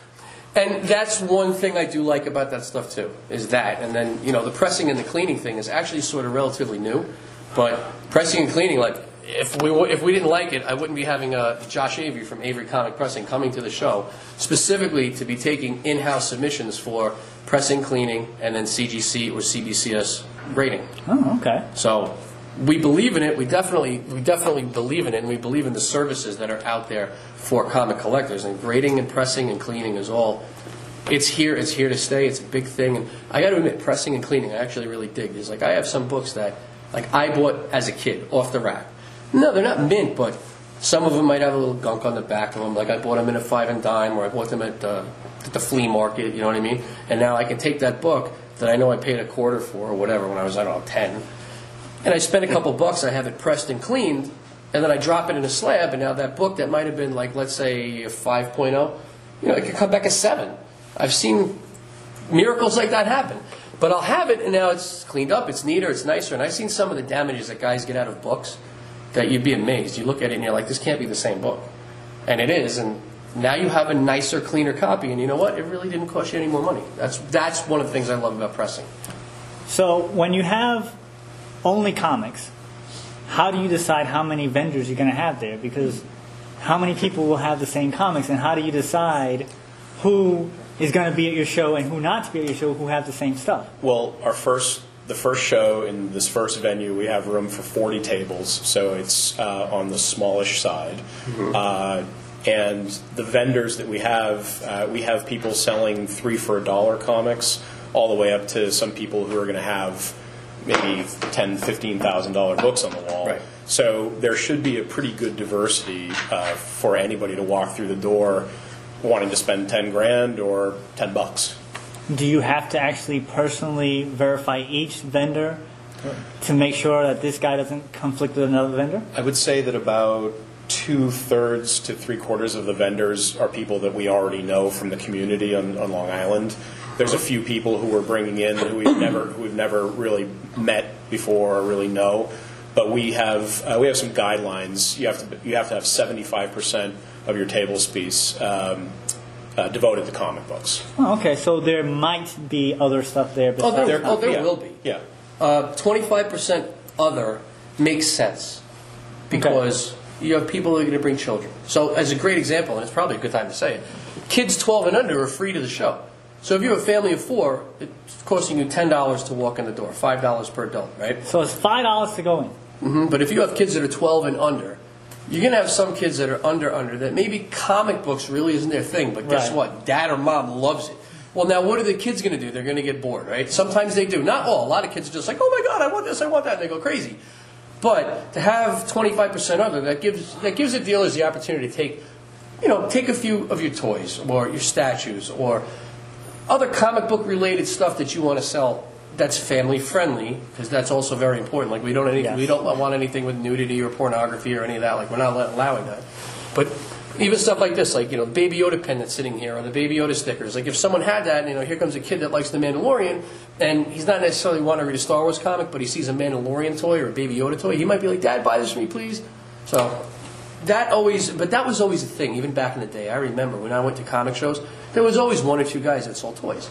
And that's one thing I do like about that stuff too, is that. And then, you know, the pressing and the cleaning thing is actually sort of relatively new. But pressing and cleaning, like, if we, if we didn't like it, I wouldn't be having uh, Josh Avery from Avery Comic Pressing coming to the show specifically to be taking in-house submissions for pressing, cleaning, and then CGC or CBCS grading. Oh, okay. So we believe in it. We definitely we definitely believe in it, and we believe in the services that are out there for comic collectors. And grading and pressing and cleaning is all. It's here. It's here to stay. It's a big thing. And I got to admit, pressing and cleaning, I actually really dig. There's like I have some books that like I bought as a kid off the rack. No, they're not mint, but some of them might have a little gunk on the back of them. Like I bought them in a five and dime, or I bought them at uh, at the flea market. You know what I mean? And now I can take that book. that I know I paid a quarter for or whatever when I was, I don't know, 10, and I spend a couple bucks, I have it pressed and cleaned, and then I drop it in a slab, and now that book that might have been like, let's say, a 5.0, you know, it could come back a 7. I've seen miracles like that happen. But I'll have it, and now it's cleaned up, it's neater, it's nicer, and I've seen some of the damages that guys get out of books that you'd be amazed. You look at it and you're like, this can't be the same book. And it is, and now you have a nicer, cleaner copy, and you know what? It really didn't cost you any more money. That's, that's one of the things I love about pressing. So when you have only comics, how do you decide how many vendors you're going to have there? Because how many people will have the same comics, and how do you decide who is going to be at your show and who not to be at your show who have the same stuff? Well, our first, the first show in this first venue, we have room for 40 tables, so it's uh, on the smallish side. Uh, and the vendors that we have, uh, we have people selling three for a dollar comics, all the way up to some people who are going to have maybe ten, fifteen thousand dollar books on the wall. Right. So there should be a pretty good diversity uh, for anybody to walk through the door wanting to spend ten grand or ten bucks. Do you have to actually personally verify each vendor to make sure that this guy doesn't conflict with another vendor? I would say that about two thirds to three quarters of the vendors are people that we already know from the community on, on Long Island. There's a few people who we're bringing in who we've never who we've never really met before or really know. But we have uh, we have some guidelines. You have to you have to have 75 percent of your table piece um, uh, devoted to comic books. Oh, okay, so there might be other stuff there. Oh, Besides there, oh, there Yeah. will be. Yeah. Uh, 25% other makes sense because you have people who are going to bring children. So, as a great example, and it's probably a good time to say it, kids 12 and under are free to the show. So, if you have a family of four, it's costing you $10 to walk in the door, $5 per adult, right? So it's five dollars to go in. hmm But if you have kids that are 12 and under, you're going to have some kids that are under, under, that maybe comic books really isn't their thing, but guess Right. what? Dad or mom loves it. Well, now what are the kids going to do? They're going to get bored, right? Sometimes they do. Not all. A lot of kids are just like, oh my God, I want this, I want that, and they go crazy. But to have 25% other, that gives, that gives the dealers the opportunity to take, you know, take a few of your toys or your statues or other comic book related stuff that you want to sell that's family friendly because that's also very important. Like we don't any, Yes. we don't want anything with nudity or pornography or any of that. Like we're not allowing that. But even stuff like this, like you know, Baby Yoda pen that's sitting here or the Baby Yoda stickers. Like if someone had that, and, you know, here comes a kid that likes the Mandalorian, and he's not necessarily wanting to read a Star Wars comic, but he sees a Mandalorian toy or a Baby Yoda toy, he might be like, Dad, buy this for me, please. So that always, but that was always a thing, even back in the day. I remember when I went to comic shows, there was always one or two guys that sold toys,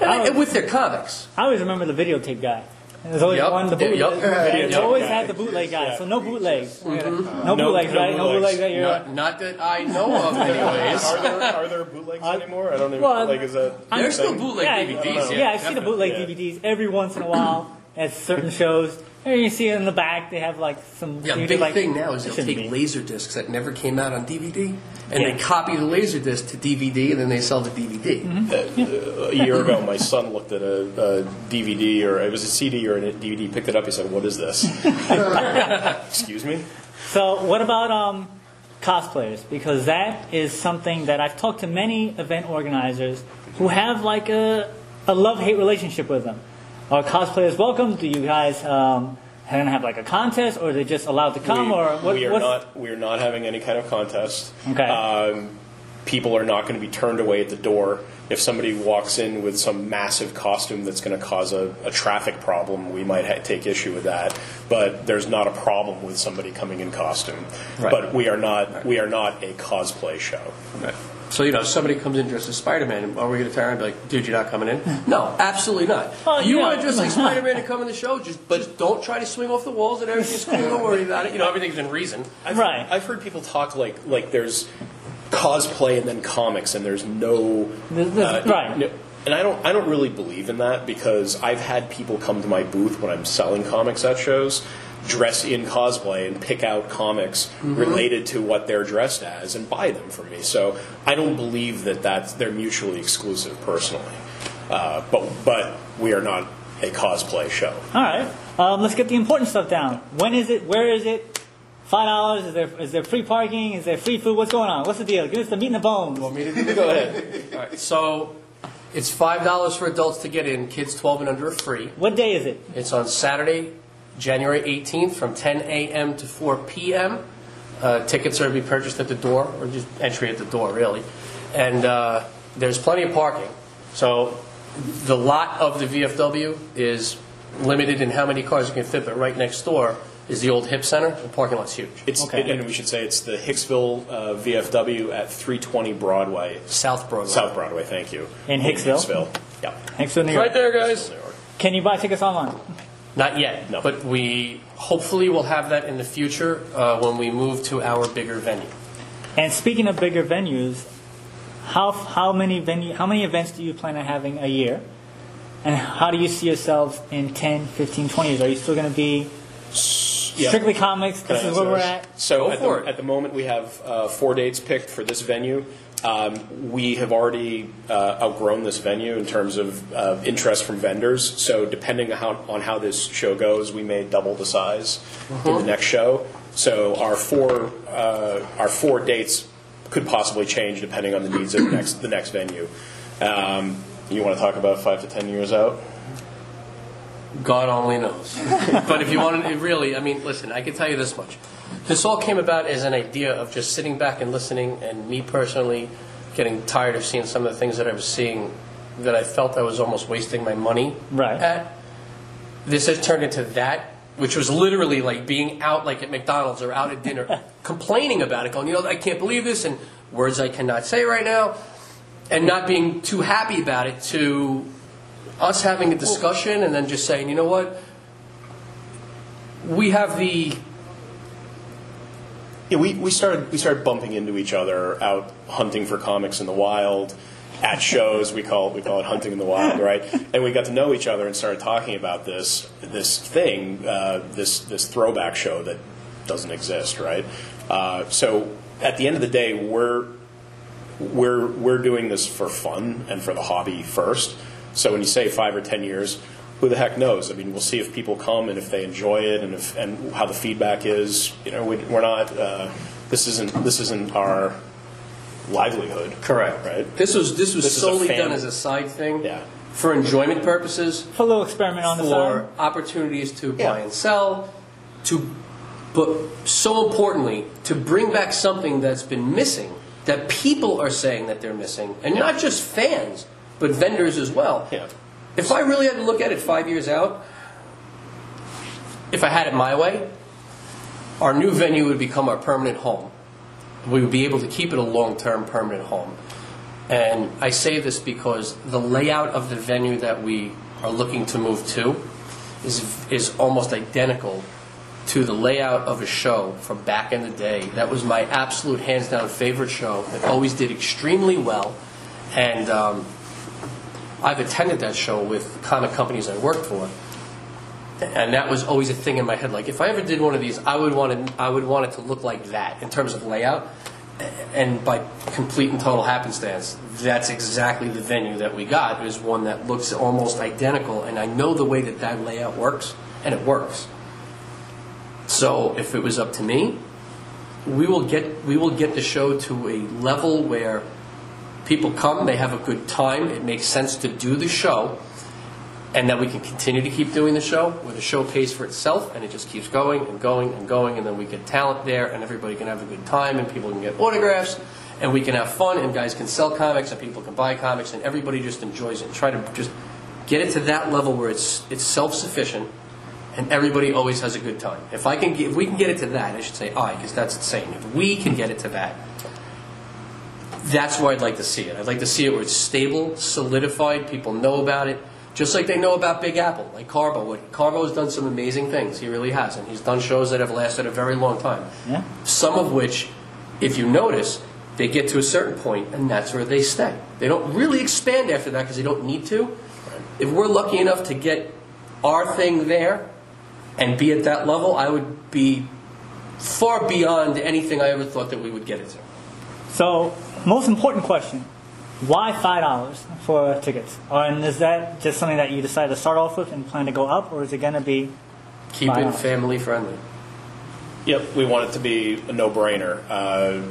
and, with their comics. I always remember the videotape guy. There's always Yep. one the Yeah, bootleg. yep. They Yep. always had the bootleg guy. So no bootlegs. No, No- bootlegs, no right? No bootlegs. bootlegs that you're. Not, not that I know of, anyways. Are there, are there bootlegs Uh, anymore? I don't even well, like. Is that I'm- There's still bootleg yeah, DVDs. yeah, I see the bootleg Yeah. DVDs every once in a while at certain shows. And you see it in the back. They have like some. Yeah, you big like, thing now is they'll take be. laser discs that never came out on DVD, and Yeah. they copy the laser disc to DVD, and then they sell the DVD. Mm-hmm. a year ago, my son looked at a, a DVD or it was a CD or a DVD. Picked it up. He said, "What is this?" Excuse me. So what about um, cosplayers? Because that is something that I've talked to many event organizers who have like a, a love hate relationship with them. Are cosplayers welcome? Do you guys um, have like a contest, or are they just allowed to come? we, or what, we are not. We are not having any kind of contest. Okay. Um, people are not going to be turned away at the door. If somebody walks in with some massive costume that's going to cause a, a traffic problem, we might ha- take issue with that. But there's not a problem with somebody coming in costume. Right. But we are not. We are not a cosplay show. So you know, if somebody comes in dressed as Spider-Man, are we going to turn around and be like, "Dude, you're not coming in"? No, absolutely not. Well, you you want to dress like Spider-Man and come in the show, just but just don't try to swing off the walls and everything's cool. Don't worry about it. You know, everything's in reason. I've, Right. I've heard people talk like like there's cosplay and then comics, and there's no there's- right. no- and I don't I don't really believe in that because I've had people come to my booth when I'm selling comics at shows, dress in cosplay and pick out comics related to what they're dressed as and buy them from me. So I don't believe that that's they're mutually exclusive personally. Uh, but but we are not a cosplay show. All right. Um, let's get the important stuff down. When is it? Where is it? Five dollars? Is there is there free parking? Is there free food? What's going on? What's the deal? Give us the meat and the bones. Want me to go ahead? All right. So It's five dollars for adults to get in. Kids 12 and under are free. What day is it? It's on Saturday, January 18th, from 10 a.m. to 4 p.m. Uh, tickets are to be purchased at the door, or just entry at the door, really. And uh, there's plenty of parking. So the lot of the VFW is limited in how many cars you can fit, but right next door is the old hip center. The parking lot's huge. It's, Okay. and we should say it's the Hicksville uh, VFW at 320 Broadway. South Broadway. South Broadway, thank you. In Hicksville? Hicksville, yeah. Thanks for New York. Right there, guys. Can you buy tickets online? Not yet, No. but we hopefully will have that in the future uh, when we move to our bigger venue. And speaking of bigger venues, how how many venue how many events do you plan on having a year? And how do you see yourselves in 10, 15, 20 years? Are you still going to be Yeah. strictly comics? This is where we're at. So Go at for the, it. at the moment, we have uh, four dates picked for this venue. Um, we have already uh, outgrown this venue in terms of uh, interest from vendors. So depending on how, on how this show goes, we may double the size in the next show. So our four uh, our four dates could possibly change depending on the needs of the next the next venue. Um, you want to talk about five to ten years out? God only knows. but if you want to really, I mean, listen, I can tell you this much. This all came about as an idea of just sitting back and listening, and me personally getting tired of seeing some of the things that I was seeing that I felt I was almost wasting my money Right. at. This has turned into that, which was literally like being out like at McDonald's or out at dinner, complaining about it, going, you know, I can't believe this, and words I cannot say right now, and not being too happy about it to us having a discussion and then just saying, you know what, we have the Yeah, we, we started we started bumping into each other out hunting for comics in the wild, at shows. We call it we call it hunting in the wild, right? And we got to know each other and started talking about this this thing, uh, this this throwback show that doesn't exist, right? Uh, so at the end of the day, we're we're we're doing this for fun and for the hobby first. So when you say five or ten years, who the heck knows? I mean, we'll see if people come and if they enjoy it and if and how the feedback is. You know, we, we're not. Uh, this isn't this isn't our livelihood. correct. Right. This was this was This solely done as a side thing Yeah. for enjoyment purposes, For a little experiment on the for side. opportunities to Yeah. buy and sell, to but so importantly to bring back something that's been missing that people are saying that they're missing, and not just fans but vendors as well. Yeah. If I really had to look at it five years out, if I had it my way, our new venue would become our permanent home. We would be able to keep it a long term permanent home. And I say this because the layout of the venue that we are looking to move to is, is almost identical to the layout of a show from back in the day. That was my absolute hands down favorite show. It always did extremely well. And um, I've attended that show with comic companies I worked for, and that was always a thing in my head. Like if I ever did one of these, I would want it, I would want it to look like that in terms of layout. And by complete and total happenstance, that's exactly the venue that we got. Is one that looks almost identical, and I know the way that that layout works, and it works. So if it was up to me, we will get we will get the show to a level where people come, they have a good time, it makes sense to do the show, and that we can continue to keep doing the show, where the show pays for itself and it just keeps going and going and going, and then we get talent there, and everybody can have a good time, and people can get autographs, and we can have fun, and guys can sell comics, and people can buy comics, and everybody just enjoys it. Try to just get it to that level where it's it's self sufficient. And everybody always has a good time. If I can, if we can get it to that, I should say I, because that's insane. If we can get it to that, that's where I'd like to see it. I'd like to see it where it's stable, solidified, people know about it, just like they know about Big Apple, like Carbo. What Carbo has done some amazing things. He really has, and he's done shows that have lasted a very long time. Yeah. Some of which, if you notice, they get to a certain point, and that's where they stay. They don't really expand after that because they don't need to. If we're lucky enough to get our thing there and be at that level, I would be far beyond anything I ever thought that we would get it to. So, most important question: Why five dollars for tickets? And is that just something that you decided to start off with and plan to go up, or is it going to be? Keep it family friendly. Yep, we want it to be a no-brainer. Uh,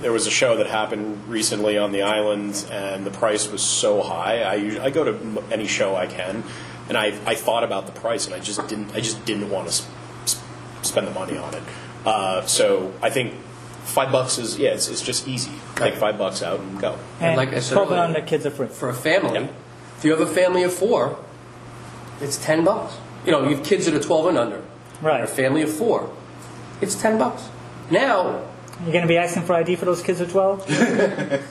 there was a show that happened recently on the island, and the price was so high. I usually, I go to any show I can, and I, I thought about the price, and I just didn't I just didn't want to sp- sp- spend the money on it. Uh, so I think five bucks is yeah, it's, it's just easy. Take five bucks out and go. And like I said twelve and earlier, under kids are free. For a family, Yeah. if you have a family of four, it's ten bucks. You know, you have kids that are twelve and under. Right. A family of four, it's ten bucks. Now, You're going to be asking for ID for those kids at 12? little,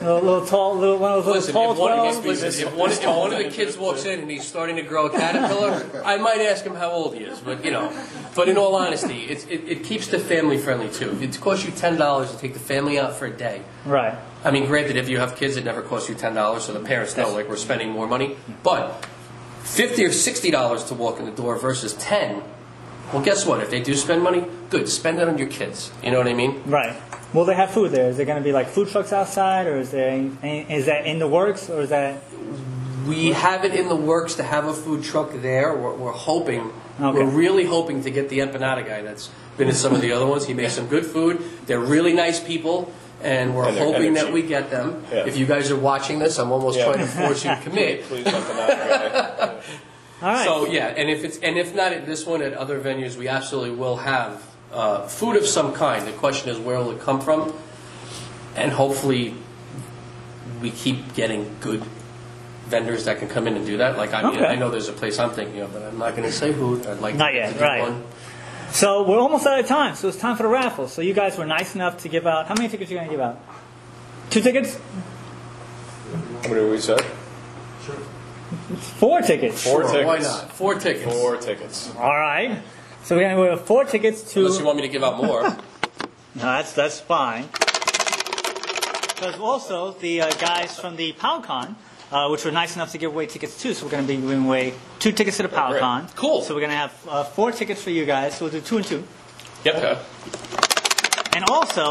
little tall, little, one of those listen, little if tall one, 12? if, listen, if one, if one of the kids walks in and he's starting to grow a caterpillar, I might ask him how old he is. But you know, but in all honesty, it's, it, it keeps the family friendly too. If it costs you ten dollars to take the family out for a day, Right. I mean, granted, if you have kids, it never costs you ten dollars, so the parents know like we're spending more money. But fifty or sixty dollars to walk in the door versus ten. Well, guess what? If they do spend money, good. Spend it on your kids. You know what I mean? Right. Will they have food there? Is there going to be like food trucks outside, or is there any, is that in the works, or is that We have it in the works to have a food truck there. We're, we're hoping, Okay. we're really hoping to get the empanada guy that's been in some of the other ones. He makes some good food. They're really nice people, and we're And hoping that we get them. Yeah. If you guys are watching this, I'm almost Yeah. trying to force you to commit. Please let them out. all right? So yeah, and if it's and if not at this one, at other venues, we absolutely will have uh, food of some kind. The question is, where will it come from? And hopefully, we keep getting good vendors that can come in and do that. Like I mean, Okay. I know there's a place I'm thinking of, but I'm not going to say who. I'd like Not to, yet, to do right. one. So we're almost out of time. So it's time for the raffle. So you guys were nice enough to give out. How many tickets are you going to give out? Two tickets? How many we said? Four tickets. Four Sure, tickets. Why not? Four tickets. Four tickets. All right. So we're going to give four tickets to. Unless you want me to give out more. No, that's that's fine. Because also the uh, guys from the PowCon, uh, which were nice enough to give away tickets too, so we're going to be giving away two tickets to the PowCon. Cool. So we're going to have uh, four tickets for you guys. So we'll do two and two. Yep. And also,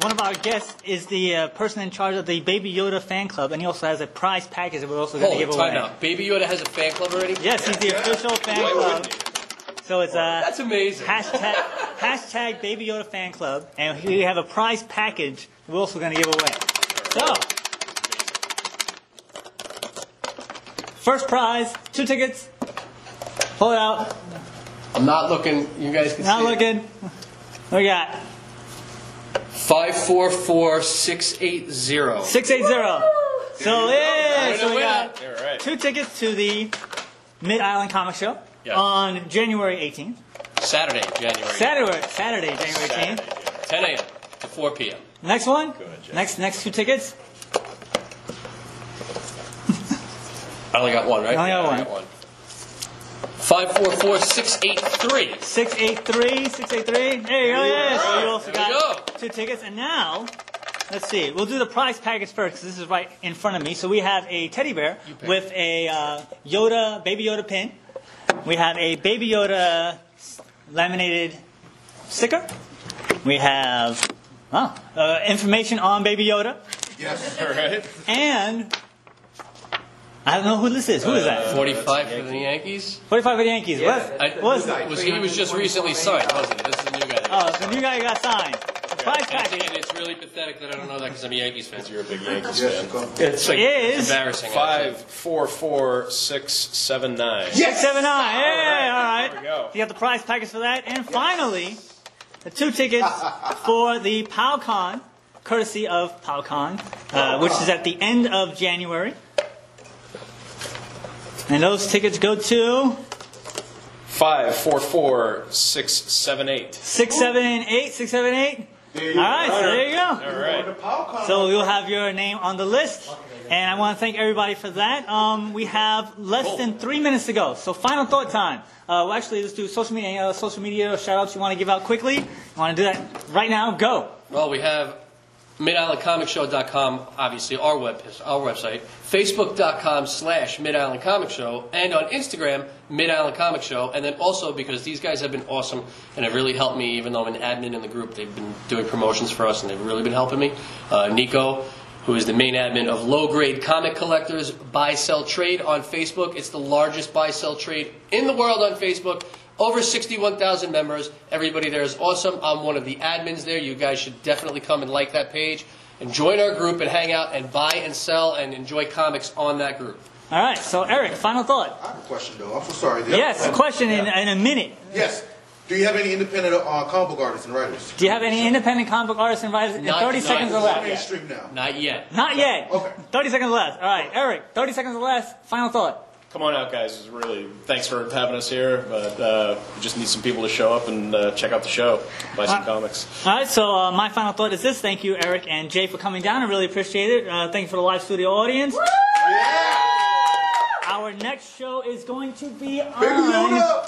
one of our guests is the uh, person in charge of the Baby Yoda fan club, and he also has a prize package that we're also going to Hold give it, time away. out. Baby Yoda has a fan club already. Yes, he's the official fan Why club. So it's uh, That's amazing. Hashtag, hashtag Baby Yoda Fan Club, and we have a prize package we're also going to give away. So, first prize, two tickets. Pull it out. I'm not looking. You guys can Not see. looking. What we got? Five four four six eight zero. 680. So, yeah, so we got two tickets to the Mid Island Comic Show Yes. on January 18th. Saturday, January. Saturday, Saturday, January 18th. 10 a.m. to 4 p.m. Next one. Jeff. Next, next two tickets. I only got one, right? You only got I one. got one. Five four four six eight three. 683, 683. There you go, yeah. So you also There we got two tickets. And now, let's see. We'll do the prize package first because this is right in front of me. So we have a teddy bear with a uh, Yoda, Baby Yoda pin. We have a Baby Yoda laminated sticker. We have oh, uh, information on Baby Yoda. Yes. All right. And I don't know who this is. Who is that? Forty-five for the Yankees. 45 for the Yankees. What? I, What's was he was just recently signed, wasn't he? This is a new guy. Oh, the new guy got signed. Prize And, package. and it's really pathetic that I don't know that because I'm a Yankees fan. You're a big Yankees Yes. fan. It's like Is- embarrassing. Five, four, four, six, seven, nine. Six, seven, nine. Yeah, all right. There we go. You got the prize package for that. And finally, the two tickets for the PowCon, courtesy of PowCon, uh, which is at the end of January. And those tickets go to Five, four, four, six, seven, eight. 678, 678. All right, so there you go. All right. So you'll have your name on the list. And I want to thank everybody for that. Um, we have less than three minutes to go. So final thought time. Uh, well, actually, let's do social media. Any other social media shout outs you want to give out quickly? You want to do that right now? Go. Well, we have MidIslandComicShow.com, obviously our web our website, Facebook.com slash Mid Island Comic Show, and on Instagram, Mid Island Comic Show, and then also because these guys have been awesome and have really helped me, even though I'm an admin in the group, they've been doing promotions for us and they've really been helping me. Uh, Nico, who is the main admin of Low Grade Comic Collectors Buy Sell Trade on Facebook. It's the largest buy sell trade in the world on Facebook. Over 61,000 members. Everybody there is awesome. I'm one of the admins there. You guys should definitely come and like that page and join our group and hang out and buy and sell and enjoy comics on that group. All right. So Eric, final thought. I have a question though. I'm so sorry. Yes, a question in, in a minute. Yes. Do you have any independent uh, comic book artists and writers? Do you have any independent comic book artists and writers? Not- 30 not- seconds or not less. yet. Now. Not yet. Not yet. Okay. 30 seconds or less. All right, Eric, 30 seconds or less. Final thought. Come on out, guys. It's Really, thanks for having us here. But uh, we just need some people to show up and uh, check out the show, buy some Uh, comics. All right, so uh, my final thought is this. Thank you, Eric and Jay, for coming down. I really appreciate it. Uh, thank you for the live studio audience. Our next show is going to be on.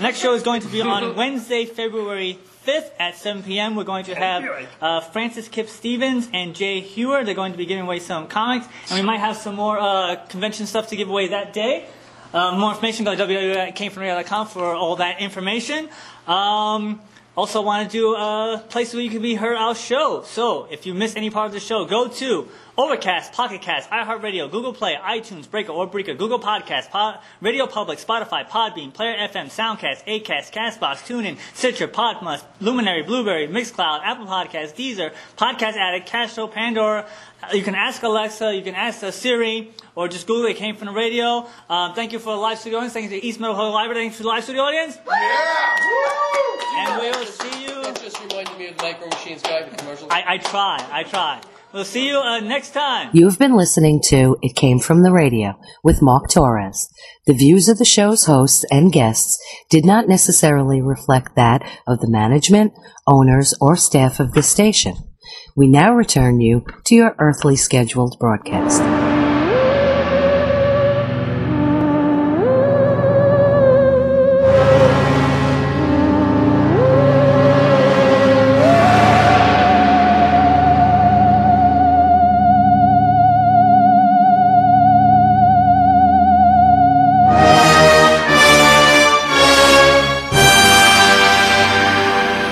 Next show is going to be on Wednesday, February 5th at 7 p.m. We're going to have uh, Francis Kip Stevens and Jay Hewer. They're going to be giving away some comics, and we might have some more uh, convention stuff to give away that day. Uh, more information, go to www.camefromradio.com for all that information. Um, also, want to do a place where you can be heard our show. So, if you miss any part of the show, go to Overcast, Pocket Cast, iHeartRadio, Google Play, iTunes, Breaker or Breaker, Google Podcast, Pod, Radio Public, Spotify, Podbean, Player FM, Soundcast, Acast, Castbox, TuneIn, Stitcher, Podmus, Luminary, Blubrry, Mixcloud, Apple Podcasts, Deezer, Podcast Addict, Castro, Pandora. Uh, You can ask Alexa, you can ask uh, Siri, or just Google it came from the radio. Um, thank you for the live studio audience. Thank you to the East Meadow Hall Library. Thank you to the live studio audience. Yeah. And we will see you. That just reminded me of the Micro Machines guy, the commercial. I, I try, I try. We'll see you uh, next time. You've been listening to It Came From the Radio with Mark Torres. The views of the show's hosts and guests did not necessarily reflect that of the management, owners, or staff of the station. We now return you to your earthly scheduled broadcast.